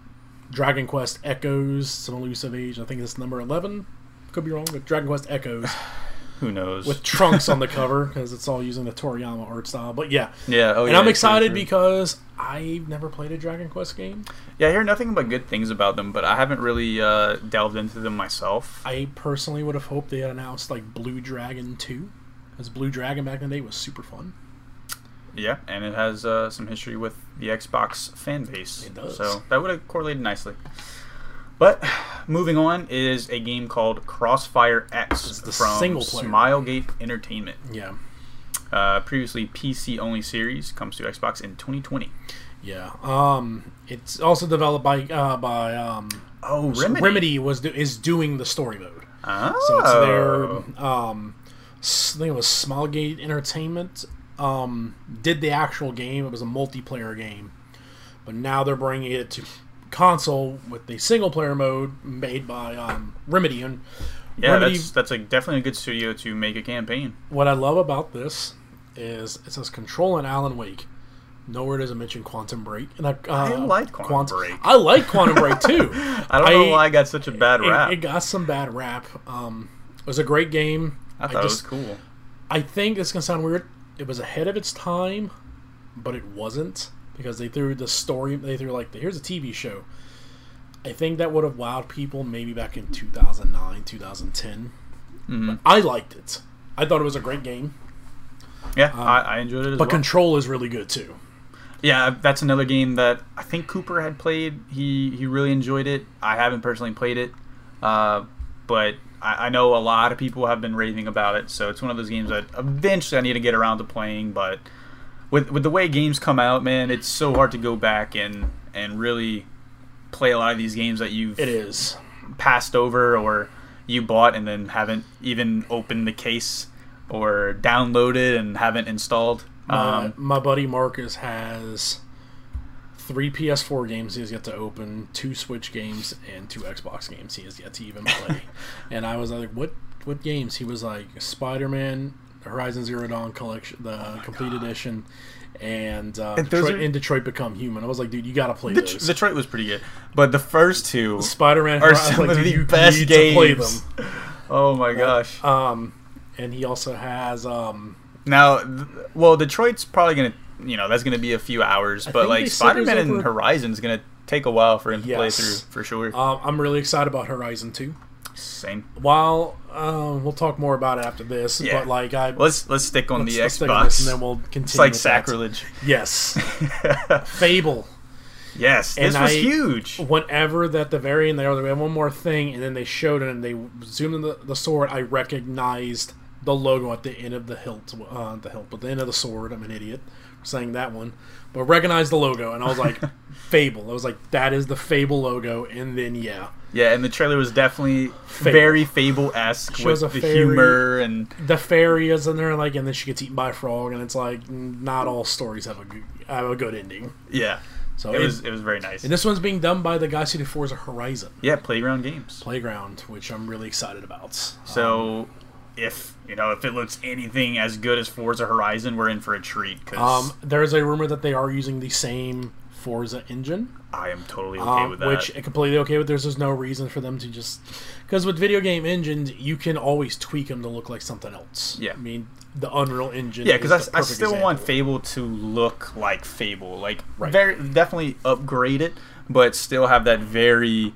Dragon Quest Echoes, some elusive age. I think it's number eleven. Could be wrong, but Dragon Quest Echoes. Who knows? with trunks on the cover because it's all using the Toriyama art style. But yeah, yeah, oh, and yeah, I'm excited because I've never played a Dragon Quest game. yeah, I hear nothing but good things about them, but I haven't really uh, delved into them myself. I personally would have hoped they had announced like Blue Dragon 2. Because Blue Dragon back in the day was super fun. Yeah, and it has uh, some history with the Xbox fan base. It does. So that would have correlated nicely. But moving on is a game called Crossfire X from. Smilegate Entertainment. Yeah. Uh, previously PC only series comes to Xbox in 2020. Yeah. Um, it's also developed by uh, by um, Oh, so Remedy. was do- is doing the story mode. Oh. So it's their um, I think it was Smilegate Entertainment um, did the actual game. It was a multiplayer game, but now they're bringing it to console with the single player mode made by um, Remedy. And yeah, Remedy, that's that's a definitely a good studio to make a campaign. what I love about this is it says Control and Alan Wake. Nowhere does it mention Quantum Break. And I, uh, I like Quantum Break. I like Quantum Break too. I don't know why I got such a bad it, rap. it got some bad rap. Um, it was a great game. I thought just, it was cool. I think it's gonna sound weird. It was ahead of its time, but it wasn't because they threw the story. They threw like, here's a TV show. I think that would have wowed people maybe back in 2009, 2010. Mm-hmm. But I liked it. I thought it was a great game. Yeah, I, I enjoyed it as Um, But well. Control is really good too. Yeah, that's another game that I think Cooper had played. He he really enjoyed it. I haven't personally played it, uh, but I, I know a lot of people have been raving about it. So it's one of those games that eventually I need to get around to playing. But with with the way games come out, man, it's so hard to go back and and really play a lot of these games that you've It is. passed over or you bought and then haven't even opened the case or downloaded and haven't installed. My, Um, my buddy Marcus has three PS4 games he has yet to open, two Switch games, and two Xbox games he has yet to even play. and I was like, "What? What games?" He was like, "Spider-Man, Horizon Zero Dawn collection, the complete edition, and, uh, And Detroit, are- and Detroit Become Human." I was like, "Dude, you gotta play Det- those." Detroit was pretty good, but the first two Spider-Man are some like, of the best need play games. them. Oh my gosh! Um, and he also has um, now, th- well, Detroit's probably gonna, you know, that's gonna be a few hours, but like Spider-Man there's and over- Horizon's gonna take a while for him to play through for sure. um, I'm really excited about Horizon 2. Same. While um, we'll talk more about it after this, Yeah. but like I Let's let's stick on let's- the let's Xbox. this and then we'll continue. it's like with that. sacrilege. Yes, Fable. yes, this And was I- huge. Whenever that the very end, they we had one more thing, and then they showed it, and they zoomed in the, the sword. I recognized the logo at the end of the hilt, uh, the hilt, but the end of the sword. I'm an idiot saying that one, but recognized the logo, and I was like, Fable. I was like, that is the Fable logo, and then yeah, Yeah, and the trailer was definitely very Fable-esque Shows with a the fairy- humor and the fairy is in there, like, and then she gets eaten by a frog, and it's like, not all stories have a good, have a good ending. yeah, So it it- was it was very nice. And this one's being done by the guys who did Forza Horizon Yeah, Playground Games. Playground, which I'm really excited about. So um, if you know if it looks anything as good as Forza Horizon, we're in for a treat because Um, there's a rumor that they are using the same Forza engine, I am totally okay um, with that. which completely okay with. There's just no reason for them to just because with video game engines, you can always tweak them to look like something else. Yeah. I mean the Unreal Engine. yeah, because I, I still want. Fable to look like Fable, like Right. very definitely upgrade it, but still have that very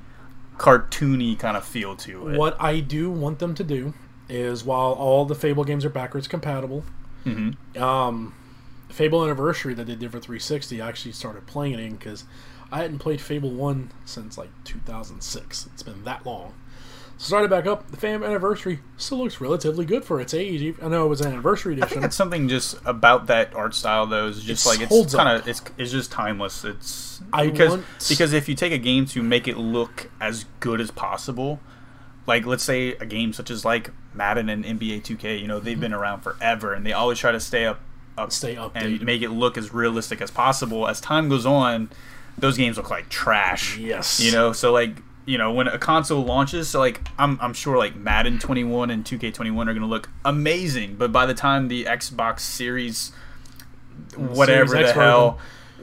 cartoony kind of feel to it. What I do want them to do is while all the Fable games are backwards compatible, Mhm. um, Fable Anniversary that they did for 360, I actually started playing it in because I hadn't played Fable 1 since like 2006. It's been that long. Started back up. The Fam Anniversary still looks relatively good for its age. I know it was an anniversary I think edition. that's something just about that art style though is just It like it's kind of it's it's just timeless. It's I because want- because if you take a game to make it look as good as possible, like let's say a game such as like Madden and NBA 2K, you know they've mm-hmm. been around forever and they always try to stay up up Stay up and make it look as realistic as possible. As time goes on, those games look like trash. Yes. you know so like. You know, when a console launches, so like I'm, I'm sure like Madden 21 and 2K21 are gonna look amazing, but by the time the Xbox Series whatever Series the hell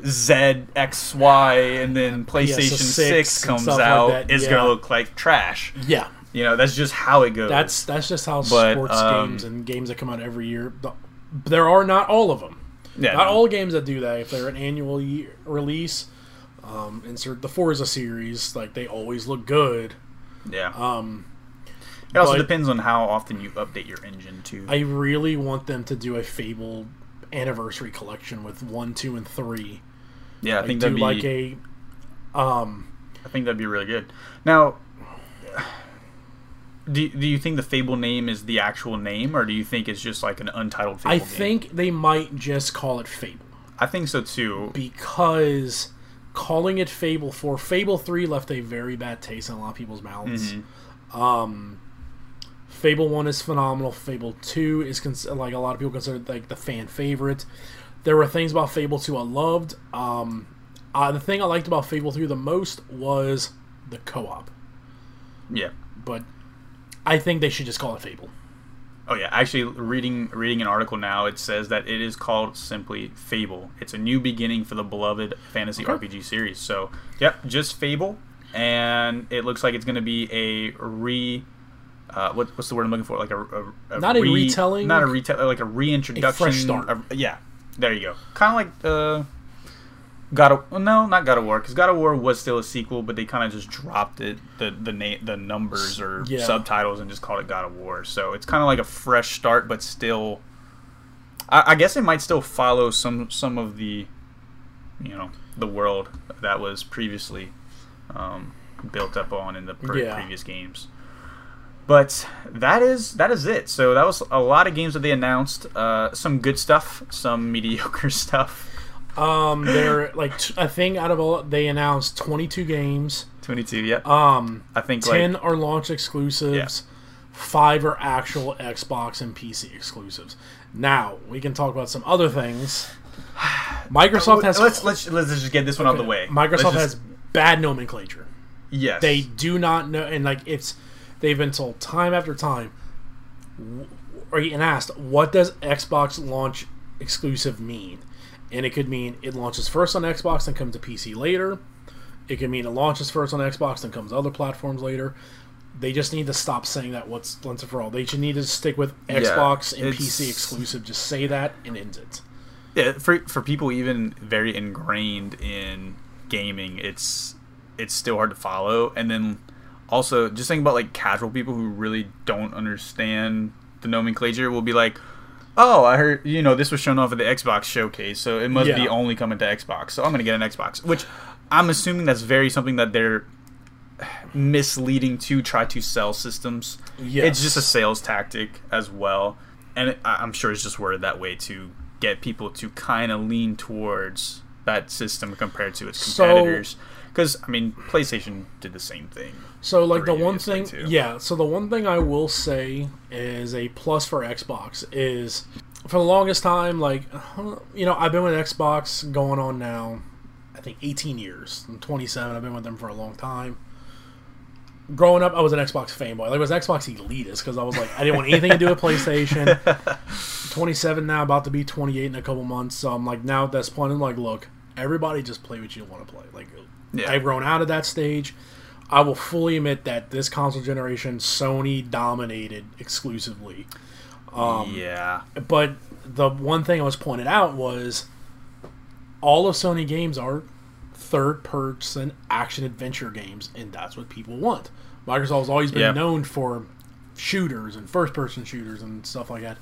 Z X Y and then PlayStation PS6 Six comes stuff like out that, is yeah. gonna look like trash. yeah. You know, that's just how it goes. That's that's just how But, sports um, games and games that come out every year. There are not all of them. yeah, Not no. all games that do that. If they're an annual year release, um, insert the Forza series, like they always look good. Yeah. Um, it also depends on how often you update your engine too. I really want them to do a Fable anniversary collection with one, two, and three. yeah, I think that'd be. like a um, I think that'd be really good. Now, do do you think the Fable name is the actual name, or do you think it's just like an untitled Fable I game? think they might just call it Fable I think so too. because calling it Fable for Fable three left a very bad taste in a lot of people's mouths. Mm-hmm. Um, Fable one is phenomenal. Fable two is cons- like a lot of people consider like the fan favorite. There were things about Fable two I loved. Um, uh, the thing I liked about Fable three the most was the co-op, Yeah. but I think they should just call it Fable. Oh yeah, actually, reading reading an article now, it says that it is called simply Fable. It's a new beginning for the beloved fantasy Okay. RPG series. So, yep, just Fable, and it looks like it's going to be a re. Uh, what, what's the word I'm looking for? Like a, a, a Not a retelling? not a retell, like a reintroduction, a fresh start. a- yeah, there you go. Kind of like uh, God of no, not God of War, because God of War was still a sequel, but they kind of just dropped it the the name the numbers or Yeah. subtitles and just called it God of War. So it's kind of like a fresh start, but still, I, I guess it might still follow some some of the, you know, the world that was previously um, built up on in the pre- Yeah. previous games. But that is that is it. So that was a lot of games that they announced. Uh, some good stuff, some mediocre stuff. Um, they're like t- I think out of all they announced twenty two games. Twenty two. yeah. Um, I think ten like are launch exclusives. Five are actual Xbox and PC exclusives. Now we can talk about some other things. Microsoft has let's let's let's just get this one out of the way. Microsoft Let's has bad nomenclature. yes. They do not know, and like it's they've been told time after time, or and asked, what does Xbox launch exclusive mean? And it could mean it launches first on Xbox and comes to PC later. It could mean it launches first on Xbox and comes to other platforms later. They just need to stop saying that once once and for all. They just need to stick with Xbox and PC exclusive. Just say that and end it. yeah, for for people even very ingrained in gaming, it's it's still hard to follow. And then also just think about like casual people who really don't understand the nomenclature will be like, "Oh, I heard you know this was shown off at the Xbox showcase, so it must be only coming to Xbox. So I'm gonna get an Xbox." Which I'm assuming that's very something that they're misleading to try to sell systems. Yes. It's just a sales tactic as well, and it, I'm sure it's just worded that way to get people to kind of lean towards that system compared to its competitors. Because I mean, PlayStation did the same thing. So like the one thing, too. yeah. So the one thing I will say is a plus for Xbox is for the longest time, like you know, I've been with Xbox going on now, I think 18 years. I'm 27. I've been with them for a long time. Growing up, I was an Xbox fanboy. Like I was Xbox elitist because I was like, I didn't want anything to do with PlayStation. 27 now, about to be 28 in a couple months. So I'm like, now at this point, I'm like, look, everybody just play what you want to play. Like, Yeah. I've grown out of that stage. I will fully admit that this console generation, Sony dominated exclusively. Um, yeah, But the one thing I was pointed out was all of Sony games are third person action adventure games, and that's what people want. Microsoft has always been Yeah. known for shooters and first person shooters and stuff like that.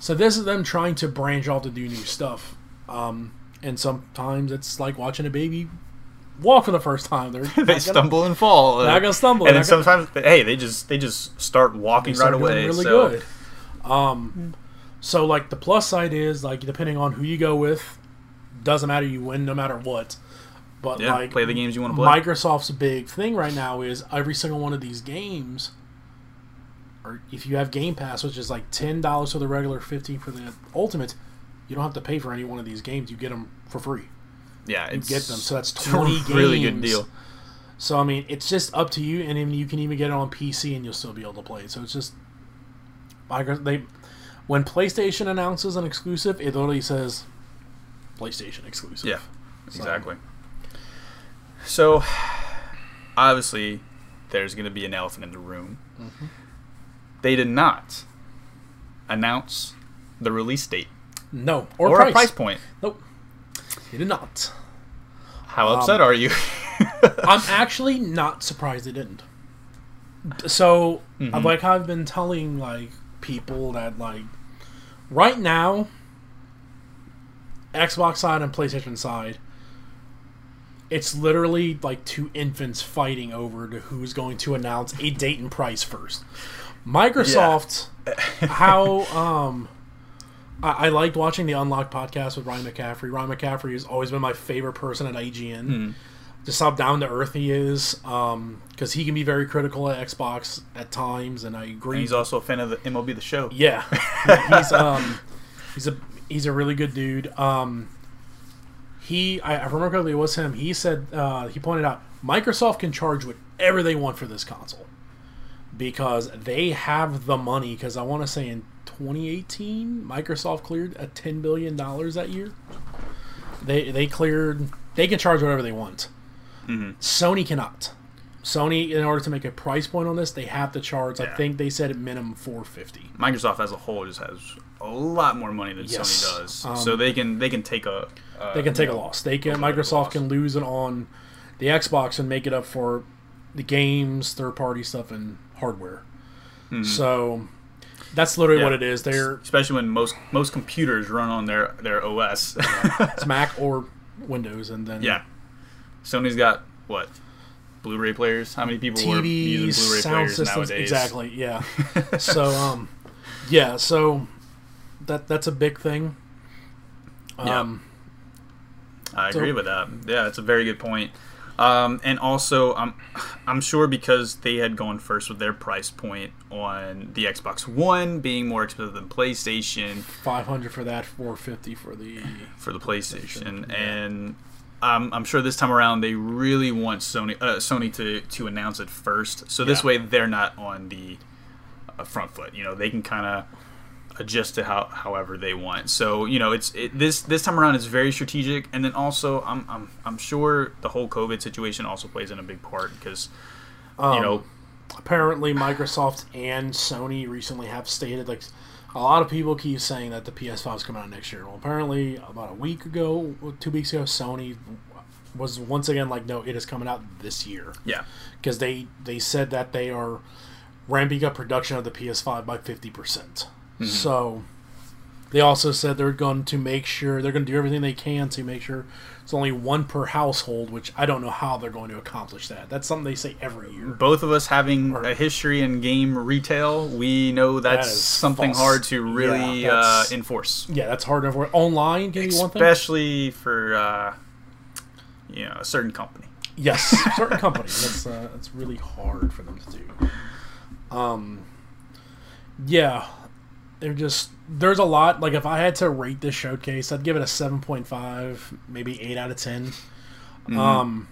So this is them trying to branch off to do new stuff. Um, and sometimes it's like watching a baby walk for the first time. They're they gonna- stumble and fall. They're not gonna stumble. and then They're gonna- sometimes, hey, they just they just start walking they start right doing away. really so good. Um, so like the plus side is like depending on who you go with, doesn't matter. You win no matter what. But yeah, like play the games you want to play. Microsoft's big thing right now is every single one of these games, or if you have Game Pass, which is like ten dollars for the regular, fifteen for the Ultimate, you don't have to pay for any one of these games. You get them for free. Yeah, You get them. So that's twenty really good deal. So I mean, it's just up to you, and you can even get it on PC, and you'll still be able to play it. So it's just, Micro- they, when PlayStation announces an exclusive, it literally says PlayStation exclusive. Yeah, So- exactly. So, obviously, there's going to be an elephant in the room. Mm-hmm. They did not announce the release date No, or, or, price. a price point. Nope, he did not. How Um, upset are you? I'm actually not surprised they didn't. So, Mhm. like I've been telling like people that like right now, Xbox side and PlayStation side, it's literally like two infants fighting over to who's going to announce a date and price first. Microsoft, how um. I, I liked watching the Unlocked podcast with Ryan McCaffrey. Ryan McCaffrey has always been my favorite person at IGN just how down to earth he is. Because he can be very critical at Xbox at times, and I agree. He's also a fan of the MLB The Show. yeah, he's um, he's a he's a really good dude. Um, he I, I remember correctly, it was him. He said uh, he pointed out Microsoft can charge whatever they want for this console because they have the money. Because I want to say in 2018, Microsoft cleared a 10 billion dollars that year. They they cleared. They can charge whatever they want. Sony cannot. Sony, in order to make a price point on this, they have to charge. I think they said at minimum 450. Microsoft as a whole just has a lot more money than Yes. Sony does, Um, so they can they can take a uh, They can take a loss. They can. little bit of a Microsoft loss. can lose it on the Xbox and make it up for the games, third party stuff, and hardware. So that's literally. Yeah. what it is. They're especially when most most computers run on their their OS. it's Mac or Windows, and then yeah, Sony's got what Blu-ray players? How many people were using TVs, Blu-ray sound players systems. nowadays? Exactly. Yeah. so um, yeah. So that that's a big thing. Yeah. Um, I So- agree with that. Yeah, it's a very good point. Um, and also, I'm I'm sure because they had gone first with their price point on the Xbox One being more expensive than PlayStation five hundred for that, four fifty for the. for the PlayStation, Yeah. and um, I'm sure this time around they really want Sony uh, Sony to to announce it first, so this Yeah. way they're not on the uh, front foot. You know, they can kind of adjust to how however they want. So you know, it's it, this this time around is very strategic, and then also I'm I'm I'm sure the whole COVID situation also plays in a big part because Um, you know apparently Microsoft and Sony recently have stated like a lot of people keep saying that the PS5 is coming out next year. Well, apparently about a week ago, two weeks ago, Sony was once again like, no, it is coming out this year yeah because they they said that they are ramping up production of the PS5 by fifty percent. So they also said they're going to make sure they're going to do everything they can to make sure it's only one per household, which I don't know how they're going to accomplish that. That's something they say every year. both of us having Or- a history in game retail, we know that's is something false. hard to really Yeah, uh, enforce. Yeah, that's hard enough. Online can be one thing. especially for uh, you know a certain company. Yes, certain companies. That's uh, that's really hard for them to do. Um, yeah, they're just there's a lot. Like if I had to rate this showcase, I'd give it a seven point five, maybe eight out of 10 Um,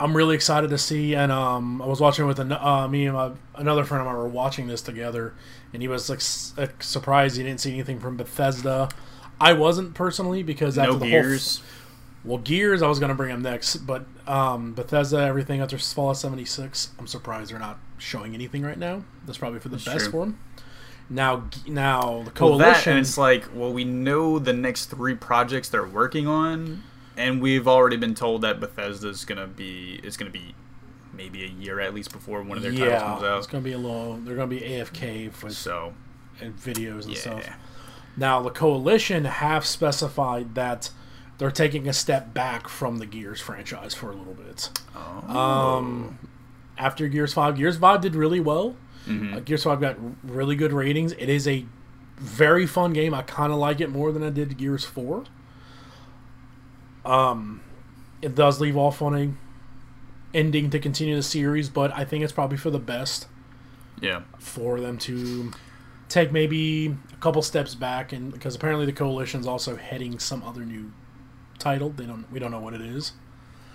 I'm really excited to see, and um, I was watching with an, uh, me and my, another friend of mine were watching this together, and he was like, s- surprised he didn't see anything from Bethesda. I wasn't personally because after No the whole gears. well, Gears, I was going to bring them next, but um, Bethesda, everything after Fallout 76, I'm surprised they're not showing anything right now. That's probably for the That's best true. for them. Now, now the Well, that, coalition. and it's like, well, we know the next three projects they're working on, and we've already been told that Bethesda's gonna be is gonna be maybe a year at least before one of their titles comes out. yeah, it's going to be a little. They're going to be AFK for So and videos and yeah, stuff. Now, the coalition have specified that they're taking a step back from the Gears franchise for a little bit. oh. Um, after Gears Five, Gears Five did really well. Mhm. Uh, Gears Five got really good ratings. It is a very fun game. I kind of like it more than I did Gears Four. Um, it does leave off on a ending to continue the series, but I think it's probably for the best yeah, for them to take maybe a couple steps back, and because apparently the coalition's also heading some other new title. They don't. We don't know what it is.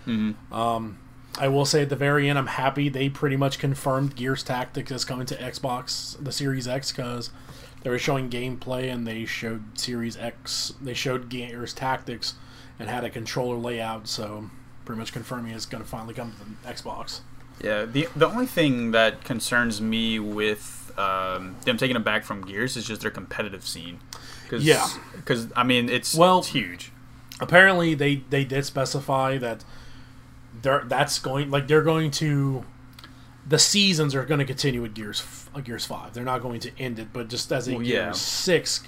Mhm. Um, I will say at the very end, I'm happy they pretty much confirmed Gears Tactics is coming to Xbox, the Series X, because they were showing gameplay and they showed Series X. They showed Gears Tactics and had a controller layout, so pretty much confirming it's going to finally come to the Xbox. Yeah, the the only thing that concerns me with um, them taking it back from Gears is just their competitive scene. Cause, Yeah. because I mean it's Well- it's huge. apparently they they did specify that they're that's going like they're going to the seasons are going to continue with Gears uh, Gears Five. They're not going to end it, but just as a Well, Gears yeah. Six.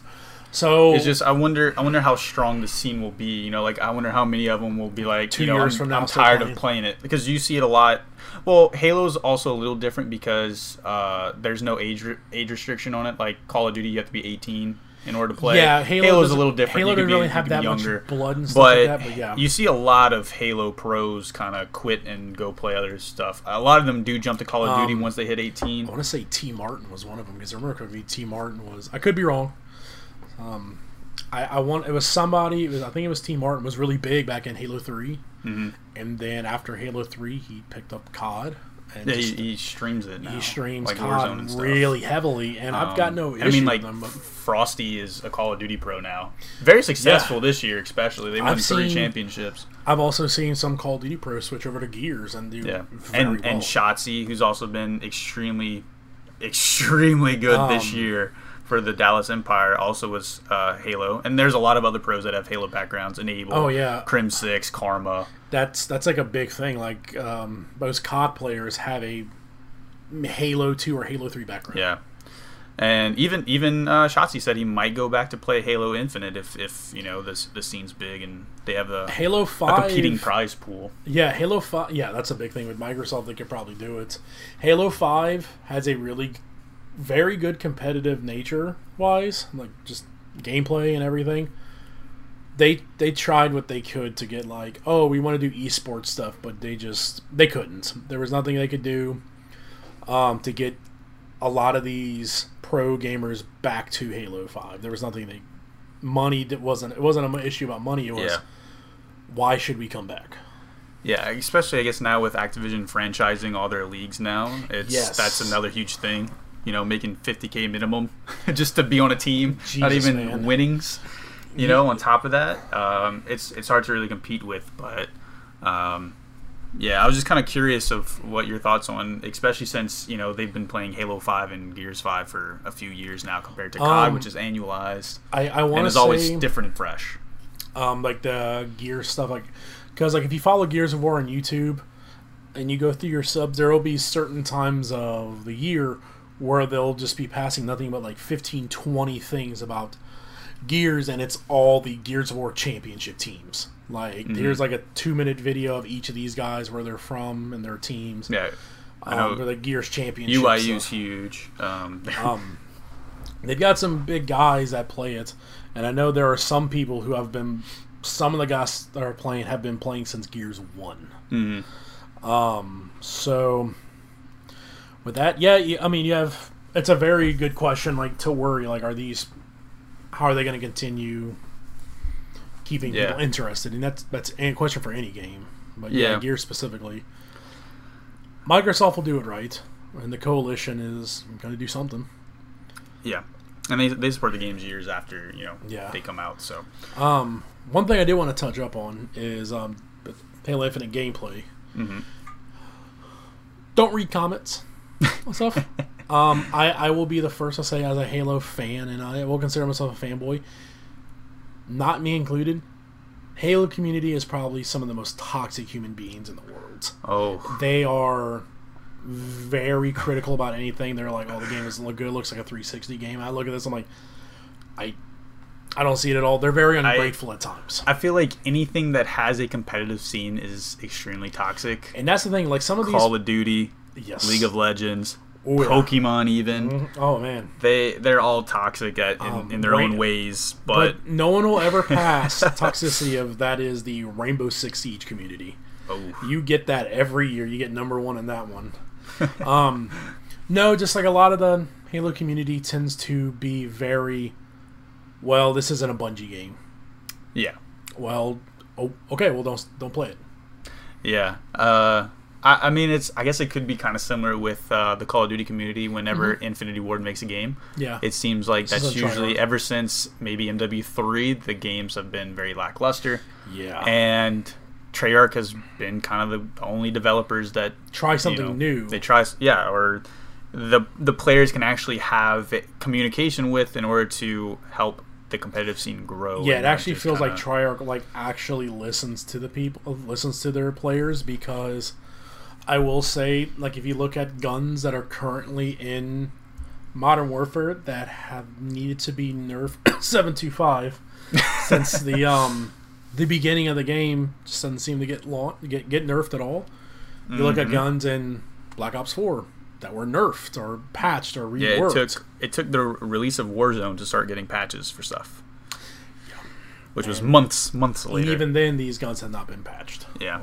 So It's just I wonder I wonder how strong the scene will be. You know, like I wonder how many of them will be like Two you know years I'm, from now I'm tired playing. of playing it because you see it a lot. Well, Halo's also a little different because uh, there's no age re- age restriction on it. Like Call of Duty, you have to be 18 in order to play. Yeah, Halo Halo's a little different. Halo doesn't be- really have that be much blood and stuff but like that, but yeah. you see a lot of Halo pros kind of quit and go play other stuff. A lot of them do jump to Call of Duty Um, once they hit 18. I want to say T Martin was one of them because I remember correctly, T Martin was. I could be wrong. Um, I, I want it was somebody. It was, I think it was T Martin was really big back in Halo 3 Mm-hmm. and then after Halo Three, he picked up COD. And Yeah, he, just- he streams it now. he streams like Warzone COD and stuff. really heavily, and I've got Um, no I mean, like with them. Frosty is a Call of Duty pro now. Very successful this year, especially. They won I've three seen- championships. I've also seen some Call of Duty pros switch over to Gears and do Yeah, very and well. and Shotzzy, who's also been extremely, extremely good this Um, year for the Dallas Empire. Also was uh, Halo, and there's a lot of other pros that have Halo backgrounds. Enable. Oh, yeah. Crimsix, Karma. that's that's like a big thing. Like um, most COD players have a Halo Two or Halo Three background. Yeah. And even even uh, Shotzzy said he might go back to play Halo Infinite if, if you know this the scene's big and they have a, Halo a Five. competing prize pool. Yeah, Halo Five. Yeah, that's a big thing with Microsoft. They could probably do it. Halo Five has a really very good competitive nature wise, like just gameplay and everything. They they tried what they could to get like, oh, we want to do esports stuff, but they just they couldn't. There was nothing they could do um, to get a lot of these pro gamers back to Halo Five. There was nothing they money that wasn't it wasn't an issue about money. It was Yeah. why should we come back? Yeah, especially I guess now with Activision franchising all their leagues now, it's Yes. that's another huge thing. You know, making 50k minimum just to be on a team, not even man. winnings. You know, on top of that, um, it's it's hard to really compete with. But um, yeah, I was just kind of curious of what your thoughts on, especially since you know they've been playing Halo Five and Gears Five for a few years now, compared to COD, Um, which is annualized I, I and want is to always different and fresh. um, like the gear stuff, like because like if you follow Gears of War on YouTube and you go through your subs, there will be certain times of the year where they'll just be passing nothing but like 15, 20 things about Gears, and it's all the Gears of War championship teams. Like Mm-hmm. here's like a two minute video of each of these guys where they're from and their teams. Yeah, I um, know the Gears championship. UIU's stuff. huge. Um, Um, they've got some big guys that play it, and I know there are some people who have been. Some of the guys that are playing have been playing since Gears One. mhm. Um, so with that, yeah, I mean, you have. It's a very good question. Like to worry, like, are these? How are they going to continue keeping Yeah. people interested? And that's that's a question for any game, but yeah, Yeah. Gears specifically. Microsoft will do it right, and the coalition is going to do something. Yeah, and they they support the games years after you know Yeah. they come out. So Um, one thing I did want to touch up on is um, Halo Infinite gameplay. Mhm. Don't read comments stuff. um, I, I will be the first to say, as a Halo fan, and I will consider myself a fanboy, not me included, Halo community is probably some of the most toxic human beings in the world. oh They are very critical about anything. They're like, "Oh, the game doesn't look good. It looks like a 360 game." I look at this, I'm like, I, I don't see it at all. They're very ungrateful at times. I feel like anything that has a competitive scene is extremely toxic. And that's the thing. Like some of these, Call of Duty, yes, League of Legends, Oh, yeah. Pokemon, even Mhm. Oh man, they they're all toxic at, in, Um, in their right. own ways. but, But, no one will ever pass toxicity of that is the Rainbow Six Siege community. oh You get that every year. You get number one in that one. um, no, just like a lot of the Halo community tends to be very, well, this isn't a Bungie game. yeah Well, oh, okay, well don't don't play it. yeah. Uh, I, I mean, it's I guess it could be kind of similar with uh, the Call of Duty community. Whenever Infinity Ward makes a game, Yeah, it seems like This that's usually tryhard. ever since maybe MW3 the games have been very lackluster. yeah. and Treyarch has been kind of the only developers that Try you something know, new. They try, yeah, or the the players can actually have communication with in order to help the competitive scene grow. yeah, it actually feels like kinda- Treyarch like actually listens to the people, listens to their players because I will say, like, if you look at guns that are currently in Modern Warfare that have needed to be nerfed seven two five since the um the beginning of the game just doesn't seem to get launch, get get nerfed at all. You look Mm-hmm. at guns in Black Ops Four that were nerfed or patched or yeah, reworked. it took it took the release of Warzone to start getting patches for stuff, which was months months later. and even then, these guns have not been patched. Yeah.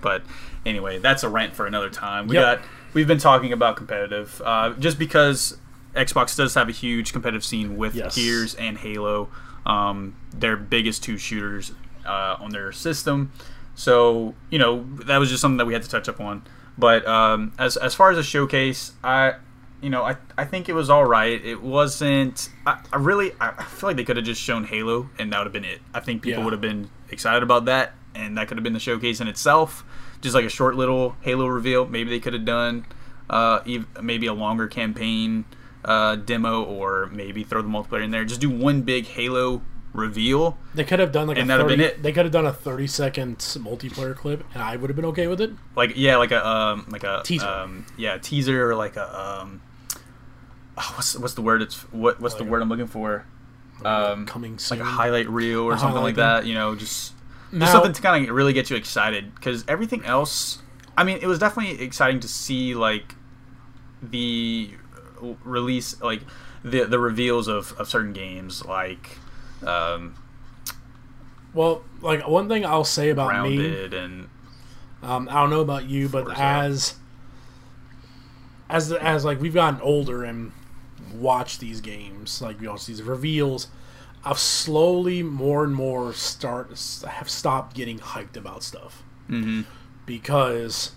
But anyway, that's a rant for another time. We Yep. got we've been talking about competitive uh, just because Xbox does have a huge competitive scene with Yes. Gears and Halo, um, their biggest two shooters uh, on their system. So you know that was just something that we had to touch up on. But um, as as far as a showcase, I you know I, I think it was all right. It wasn't. I, I really I I feel like they could have just shown Halo and that would have been it. I think people Yeah. would have been excited about that, and that could have been the showcase in itself. Just like a short little Halo reveal. Maybe they could have done uh, maybe a longer campaign uh, demo, or maybe throw the multiplayer in there. Just do one big Halo reveal. They could have done like And a that'd have 30, been it. They could have done a thirty second multiplayer clip, and I would have been okay with it. like yeah, like a um, like a Teaser. Um, yeah, teaser or like a um, oh, what's what's the word? It's what what's the Like a- word I'm looking for? Um, Coming soon. like a highlight reel or A something like that. You know, just Now- just something to kind of really get you excited because everything else. I mean, it was definitely exciting to see like the release, like the the reveals of, of certain games, like um, Well, like one thing I'll say about me, and um, I don't know about you, but as as as like we've gotten older and watched these games, like we watch these reveals, I've slowly more and more start have stopped getting hyped about stuff Mhm. because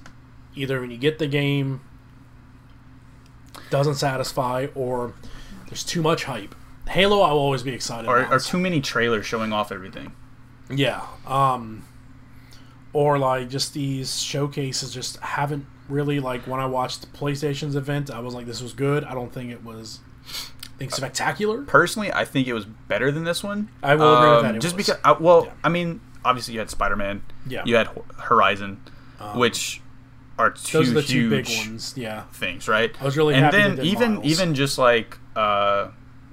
either when you get the game doesn't satisfy or there's too much hype. Halo, I will always be excited. or, about. or too many trailers showing off everything. Yeah. Um or like just these showcases just haven't really like when I watched PlayStation's event, I was like this was good. I don't think it was spectacular. Personally, I think it was better than this one. I will agree with Um, that, just was. because, I, well, Yeah. I mean, obviously you had Spider Man, Yeah. you had Ho- Horizon, which are two Those are the huge two big ones. Yeah. things, right? I was really and then even Miles. even just like uh,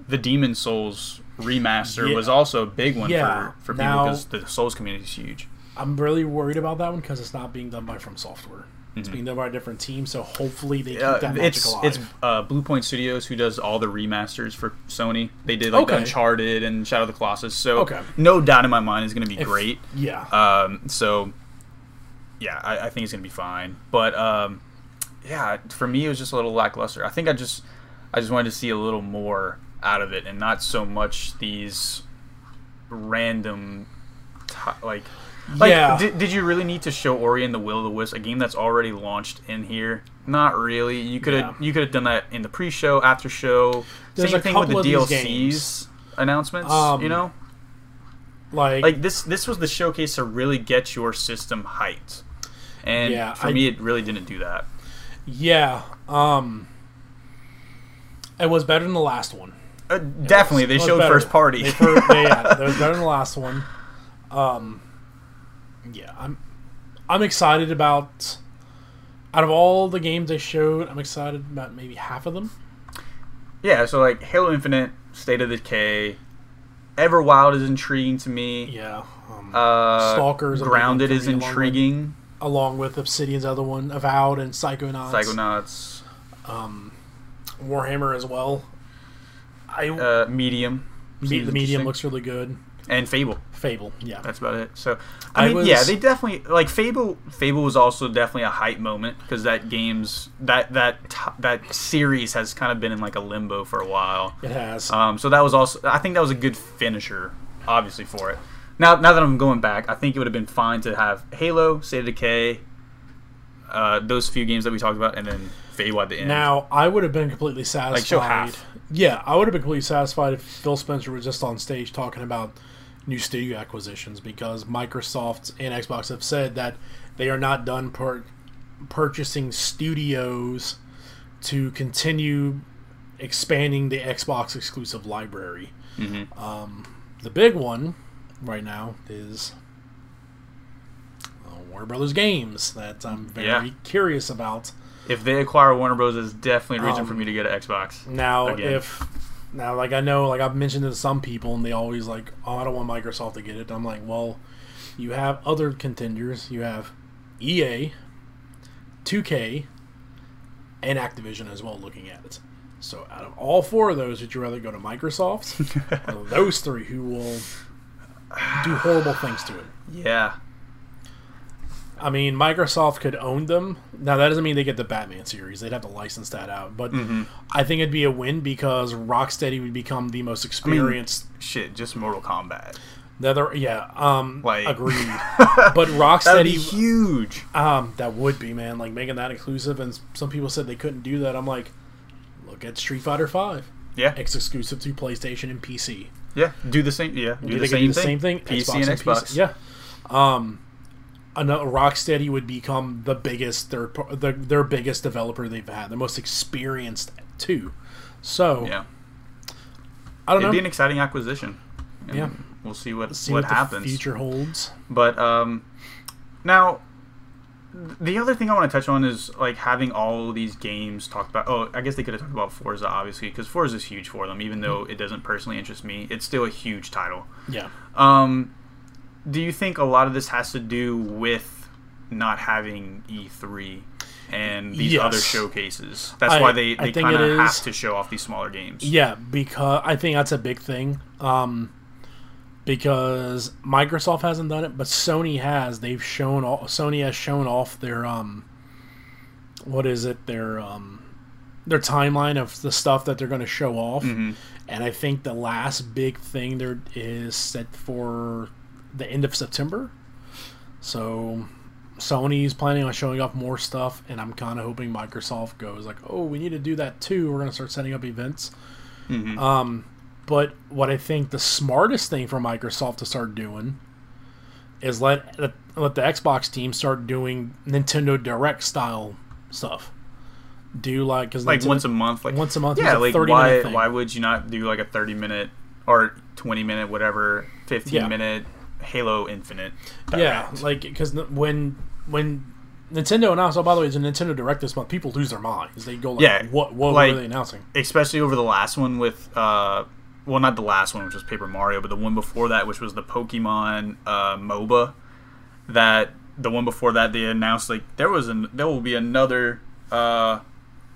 the Demon's Souls remaster Yeah. was also a big one Yeah. for, for people Now- because the Souls community is huge. I'm really worried about that one because it's not being done by From Software. It's Mm-hmm. being done by a different team, so hopefully they keep Uh, that magic it's alive. it's uh, Blue Point Studios who does all the remasters for Sony. They did like Okay. Uncharted and Shadow of the Colossus, so Okay. no doubt in my mind is going to be If- great. yeah. Um, so yeah, I, I think it's gonna be fine. But um, yeah, for me it was just a little lackluster. I think I just I just wanted to see a little more out of it, and not so much these random ti like. Like, Yeah. Did, did you really need to show Ori and the Will of the Wisp, a game that's already launched in here? Not really. You could have Yeah. you could have done that in the pre-show, after show. There's Same thing with the couple of these DLCs announcements. Um, you know, like, like this this was the showcase to really get your system hyped and Yeah, for I- me it really didn't do that yeah. Um, it was better than the last one. uh, definitely they showed better. first party They fir- they- yeah, that was better than the last one. Um, yeah, I'm I'm excited about. Out of all the games they showed, I'm excited about maybe half of them. yeah so like halo infinite state of decay everwild is intriguing to me Yeah, um, uh Stalkers, grounded is me, along with- intriguing along with Obsidian's other one, Avowed and Psychonauts, psychonauts Warhammer as well. I uh medium me- the medium looks really good. and fable Fable, yeah, that's about it so i I mean was- yeah they definitely like fable fable was also definitely a hype moment because that game's that that that series has kind of been in like a limbo for a while it has. Um, so that was also, I think that was a good finisher, obviously for it. Now, now that I'm going back, I think it would have been fine to have Halo, State of Decay, uh, those few games that we talked about, and then Fable at the end. Now, I would have been completely satisfied. show half. Yeah, I would have been completely satisfied if Phil Spencer was just on stage talking about new studio acquisitions because Microsoft and Xbox have said that they are not done pur- purchasing studios to continue expanding the Xbox exclusive library. Um, the big one right now is uh, Warner Brothers Games that I'm very Yeah. curious about. If they acquire Warner Bros, is definitely a reason Um, for me to get an Xbox. Now, Again. if now, like I know, like I've mentioned it to some people, and they always like, "Oh, I don't want Microsoft to get it." I'm like, well, you have other contenders. You have EA, 2K, and Activision as well. Looking at it, so out of all four of those, would you rather go to Microsoft or those three who will do horrible things to it? Yeah, I mean, Microsoft could own them. Now that doesn't mean they get the Batman series; they'd have to license that out. But Mm-hmm. I think it'd be a win because Rocksteady would become the most experienced. shit, just Mortal Kombat. the other, yeah, um, Like- agreed. but Rocksteady, huge. um, that would be man, like making that exclusive. And some people said they couldn't do that. I'm like, look at Street Fighter Five. Yeah, It's exclusive to PlayStation and PC. yeah. Do the same. Yeah, do, Do the, same, do the thing. same thing? PC and Xbox. Yeah. Um, another Rocksteady would become the biggest their the, their biggest developer they've had, the most experienced too. So yeah. I don't know. It'd be an exciting acquisition. And Yeah. we'll see what See what, what, happens. future holds. But um, now, the other thing I want to touch on is like having all these games talked about. Oh, I guess they could have talked about Forza, obviously, because Forza is huge for them. Even though it doesn't personally interest me, it's still a huge title. Yeah. Um, do you think a lot of this has to do with not having E3 and these Yes. other showcases? That's I- why they, they kind of have to show off these smaller games. Yeah, because I think that's a big thing. Um, because Microsoft hasn't done it, but Sony has. They've shown all. Sony has shown off their um, what is it? Their um, their timeline of the stuff that they're going to show off. Mm-hmm. And I think the last big thing there is set for the end of September. So Sony's planning on showing off more stuff, and I'm kind of hoping Microsoft goes like, "Oh, we need to do that too. We're going to start setting up events." Mhm. Um, but what I think the smartest thing for Microsoft to start doing is let let, the Xbox team start doing Nintendo Direct style stuff. Do like because like once a month, like once a month. Yeah, like why why would you not do like a thirty minute or twenty minute whatever fifteen Yeah. minute Halo Infinite? Yeah, like because when when Nintendo announced, oh by the way, it's a Nintendo Direct this month. People lose their minds. They go like, Yeah, what what like- were they announcing? especially over the last one with uh well not the last one which was Paper Mario, but the one before that which was the Pokemon uh, MOBA. That the one before that they announced like there was an there will be another uh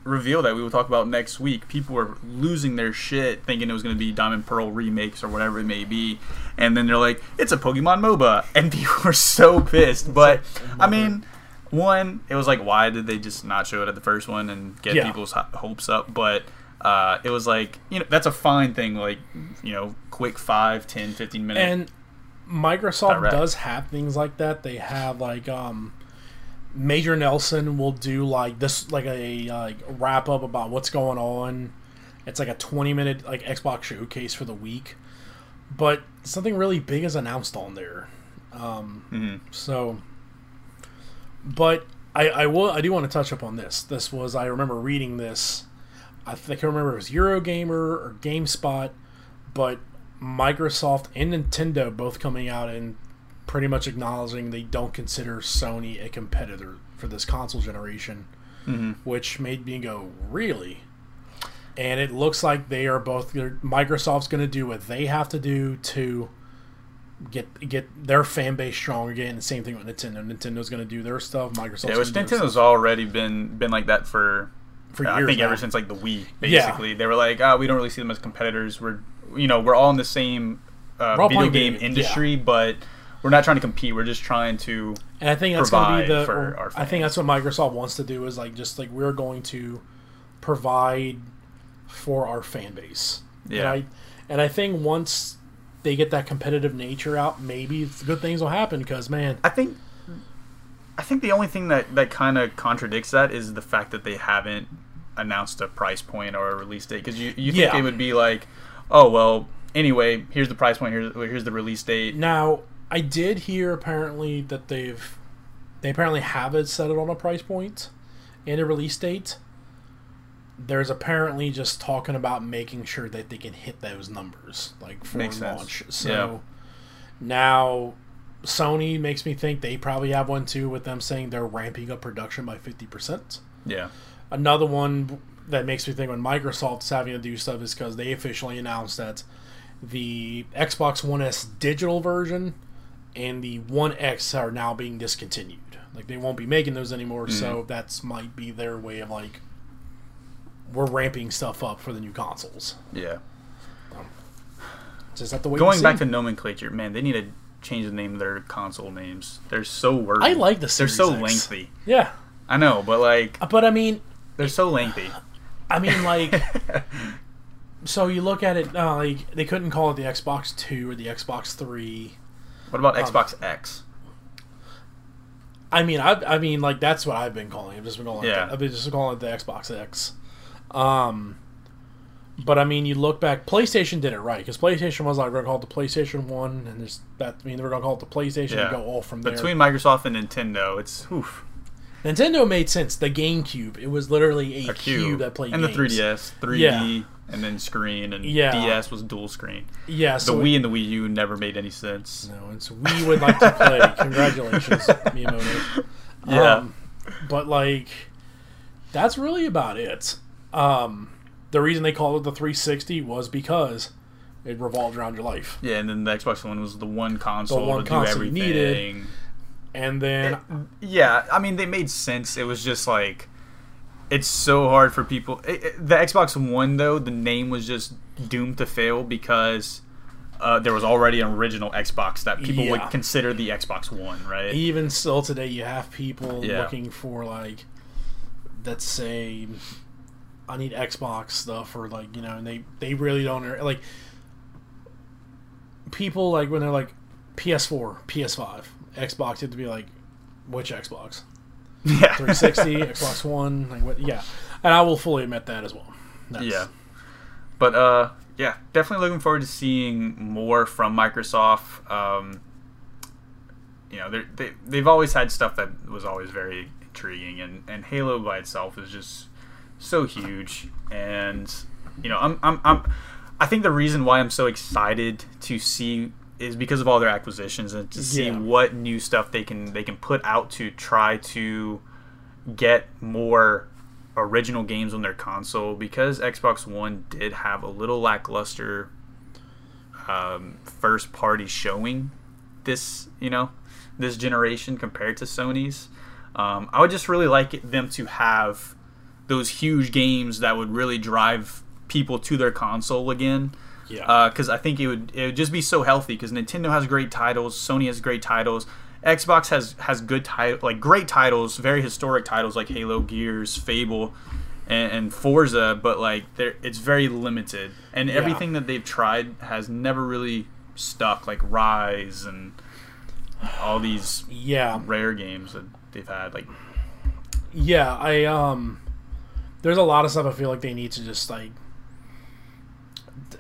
reveal that we will talk about next week. People were losing their shit thinking it was going to be Diamond Pearl remakes or whatever it may be. And then they're like, it's a Pokemon MOBA. And people were so pissed. But, I mean, one, it was like, why did they just not show it at the first one and get Yeah. people's hopes up? But uh, it was like, you know, that's a fine thing. Like, you know, quick 5, 10, 15 minute. And Microsoft does have things like that. They have like um Major Nelson will do like this like a like wrap up about what's going on. It's like a 20 minute like Xbox showcase for the week. But something really big is announced on there. Um Mhm. so but I, I will I do want to touch up on this. This was I remember reading this. I think I remember it was Eurogamer or GameSpot, but Microsoft and Nintendo both coming out and pretty much acknowledging they don't consider Sony a competitor for this console generation, Mhm. which made me go, really? And it looks like they are both. Microsoft's going to do what they have to do to get get their fan base strong again. The same thing with Nintendo. Nintendo's going to do their stuff. Microsoft's Yeah, which gonna do their Nintendo's already been been like that for for I years think now. ever since like the Wii. Yeah. Basically, they were like, "Ah, we don't really see them as competitors. We're, you know, we're all in the same uh, video game industry, but we're not trying to compete. We're just trying to." And I think that's going to be the. for our I think that's what Microsoft wants to do is like just like we're going to provide for our fan base. Yeah. And I, and I think once they get that competitive nature out, maybe good things will happen. Because man, I think, I think the only thing that that kind of contradicts that is the fact that they haven't announced a price point or a release date. Because you you think Yeah. it would be like, oh well, anyway, here's the price point. Here's here's the release date. Now, I did hear apparently that they've they apparently have it set it on a price point and a release date. There's apparently just talking about making sure that they can hit those numbers like for Makes sense. launch. So Yeah. now Sony makes me think they probably have one too with them saying they're ramping up production by 50%. Yeah. Another one that makes me think when Microsoft's having to do stuff is because they officially announced that the Xbox One S digital version and the One X are now being discontinued. Like they won't be making those anymore, so mm-hmm. that's might be their way of like we're ramping stuff up for the new consoles. Yeah. Just have to wait. Going back to nomenclature, man, they need to change the name of their console names. They're so wordy. I like the They're so X. lengthy. yeah, I know, but like uh, but I mean, they're so lengthy. I mean like. So you look at it, uh, like they couldn't call it the Xbox Two or the Xbox Three. What about Um, Xbox X? I mean, I, I mean, like that's what I've been calling. I've just been calling. Yeah. it. I've been just calling it the Xbox X. Um, but I mean, you look back. PlayStation did it right because PlayStation was like we're gonna call it the PlayStation One, and there's that. I mean, we're gonna call it the PlayStation Yeah. and go all from there. Between Microsoft and Nintendo, it's oof, Nintendo made sense. The GameCube, it was literally a, a cube, cube. that played and the games. 3DS, 3D, Yeah. And then screen, and Yeah. DS was dual screen. Yeah, The so Wii and the Wii U never made any sense. No, and so we would like to play. Congratulations, Miyamoto. Yeah. Um, but like, that's really about it. Um, the reason they called it the 360 was because it revolved around your life. Yeah, and then the Xbox One was the one console one to console do everything. needed. And then Yeah, I mean they made sense. It was just like it's so hard for people. It, it- the Xbox One though, the name was just doomed to fail because uh, there was already an original Xbox that people Yeah. would consider the Xbox One, right? even still today, you have people Yeah. looking for like, let's say, I need Xbox stuff, or like you know, and they they really don't like. People like when they're like PS4, PS5, Xbox, you have to be like, which Xbox? Yeah, 360, Xbox One, like what? Yeah, and I will fully admit that as well. That's, yeah. But uh, yeah, definitely looking forward to seeing more from Microsoft. Um, you know, they they've always had stuff that was always very intriguing, and and Halo by itself is just so huge. And you know, I'm I'm I'm I think the reason why I'm so excited to see is because of all their acquisitions and to see Yeah. what new stuff they can they can put out to try to get more original games on their console because Xbox One did have a little lackluster um, first party showing this you know this generation compared to Sony's. Um, I would just really like it- them to have those huge games that would really drive people to their console again yeah, because I think it would it would just be so healthy. Because Nintendo has great titles, Sony has great titles, Xbox has has good title like great titles, very historic titles like Halo, Gears, Fable, and, and Forza. But like they're it's very limited, and Yeah. everything that they've tried has never really stuck. Like Ryse and all these yeah, rare games that they've had. Like yeah. I um, there's a lot of stuff I feel like they need to just like.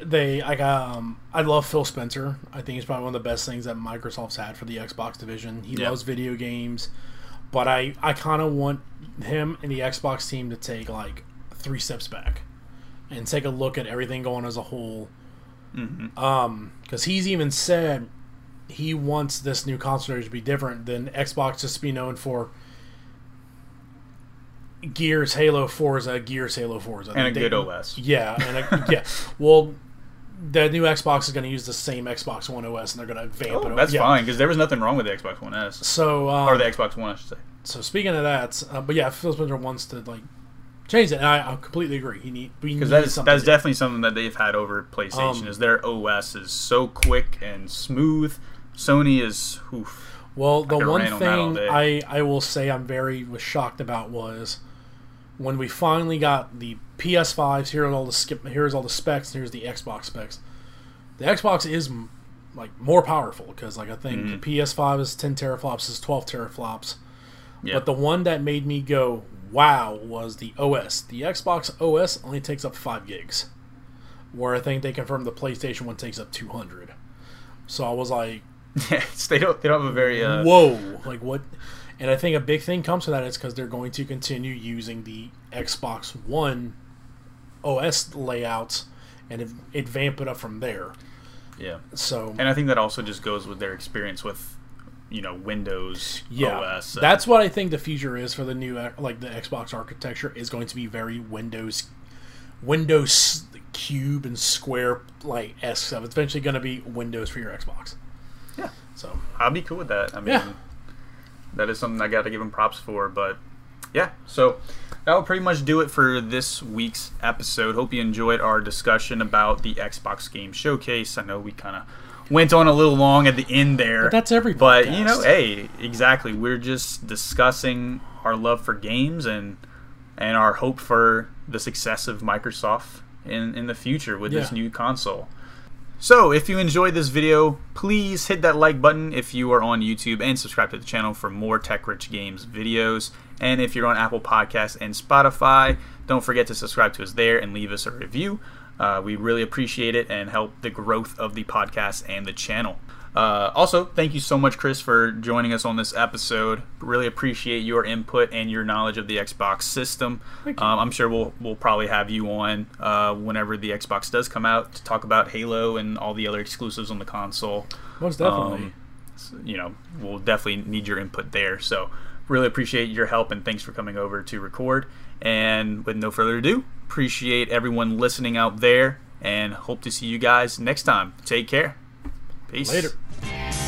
They like um I love Phil Spencer. I think he's probably one of the best things that Microsoft's had for the Xbox division. He Yeah. loves video games, but I I kind of want him and the Xbox team to take like three steps back and take a look at everything going as a whole. Um, because he's even said he wants this new console to be different than Xbox just to be known for Gears, Halo, Forza, Gears, Halo, Forza, and a They- good OS. Yeah, and a, yeah. Well, the new Xbox is going to use the same Xbox One OS, and they're going to vamp it. Oh, over- that's yeah. fine because there was nothing wrong with the Xbox One S So, um, or the Xbox One, I should say. so speaking of that, uh, but yeah, Phil Spencer wants to like change it, and I, I completely agree. He need because that is that's definitely something that they've had over PlayStation Um, is their OS is so quick and smooth. Sony is oof. Well, the one rant on thing. I, I will say I'm very was shocked about was when we finally got the PS5s. Here's all the skip. Here's all the specs. Here's the Xbox specs. The Xbox is like more powerful because like I think Mm-hmm. the PS5 is 10 teraflops, is 12 teraflops. Yeah. But the one that made me go wow was the OS. The Xbox OS only takes up five gigs. where I think they confirmed the PlayStation One takes up 200. So I was like, they don't. They don't have a very. Uh, whoa, like what? And I think a big thing comes to that is because they're going to continue using the Xbox One OS layouts and it, it vamp it up from there. yeah, So and I think that also just goes with their experience with, you know, Windows yeah, OS. that's what I think the future is for the new uh, like the Xbox architecture is going to be very Windows, Windows cube and square like S stuff. It's eventually going to be Windows for your Xbox. Yeah. So I'll be cool with that. I mean, Yeah. that is something I got to give them props for. But yeah, so that will pretty much do it for this week's episode. Hope you enjoyed our discussion about the Xbox Game Showcase. I know we kind of went on a little long at the end there. But that's every But you know, hey, exactly. We're just discussing our love for games and and our hope for the success of Microsoft in in the future with this new console. So, if you enjoyed this video, please hit that like button if you are on YouTube and subscribe to the channel for more Tech Rich Games videos. And if you're on Apple Podcasts and Spotify, don't forget to subscribe to us there and leave us a review. Uh, we really appreciate it and help the growth of the podcast and the channel. Uh, also, thank you so much, Chris, for joining us on this episode. Really appreciate your input and your knowledge of the Xbox system. Um, I'm sure we'll we'll probably have you on uh, whenever the Xbox does come out to talk about Halo and all the other exclusives on the console. most definitely. Um, you know, we'll definitely need your input there. So, really appreciate your help and thanks for coming over to record. And with no further ado, appreciate everyone listening out there and hope to see you guys next time. Take care. Peace. Later. Yeah.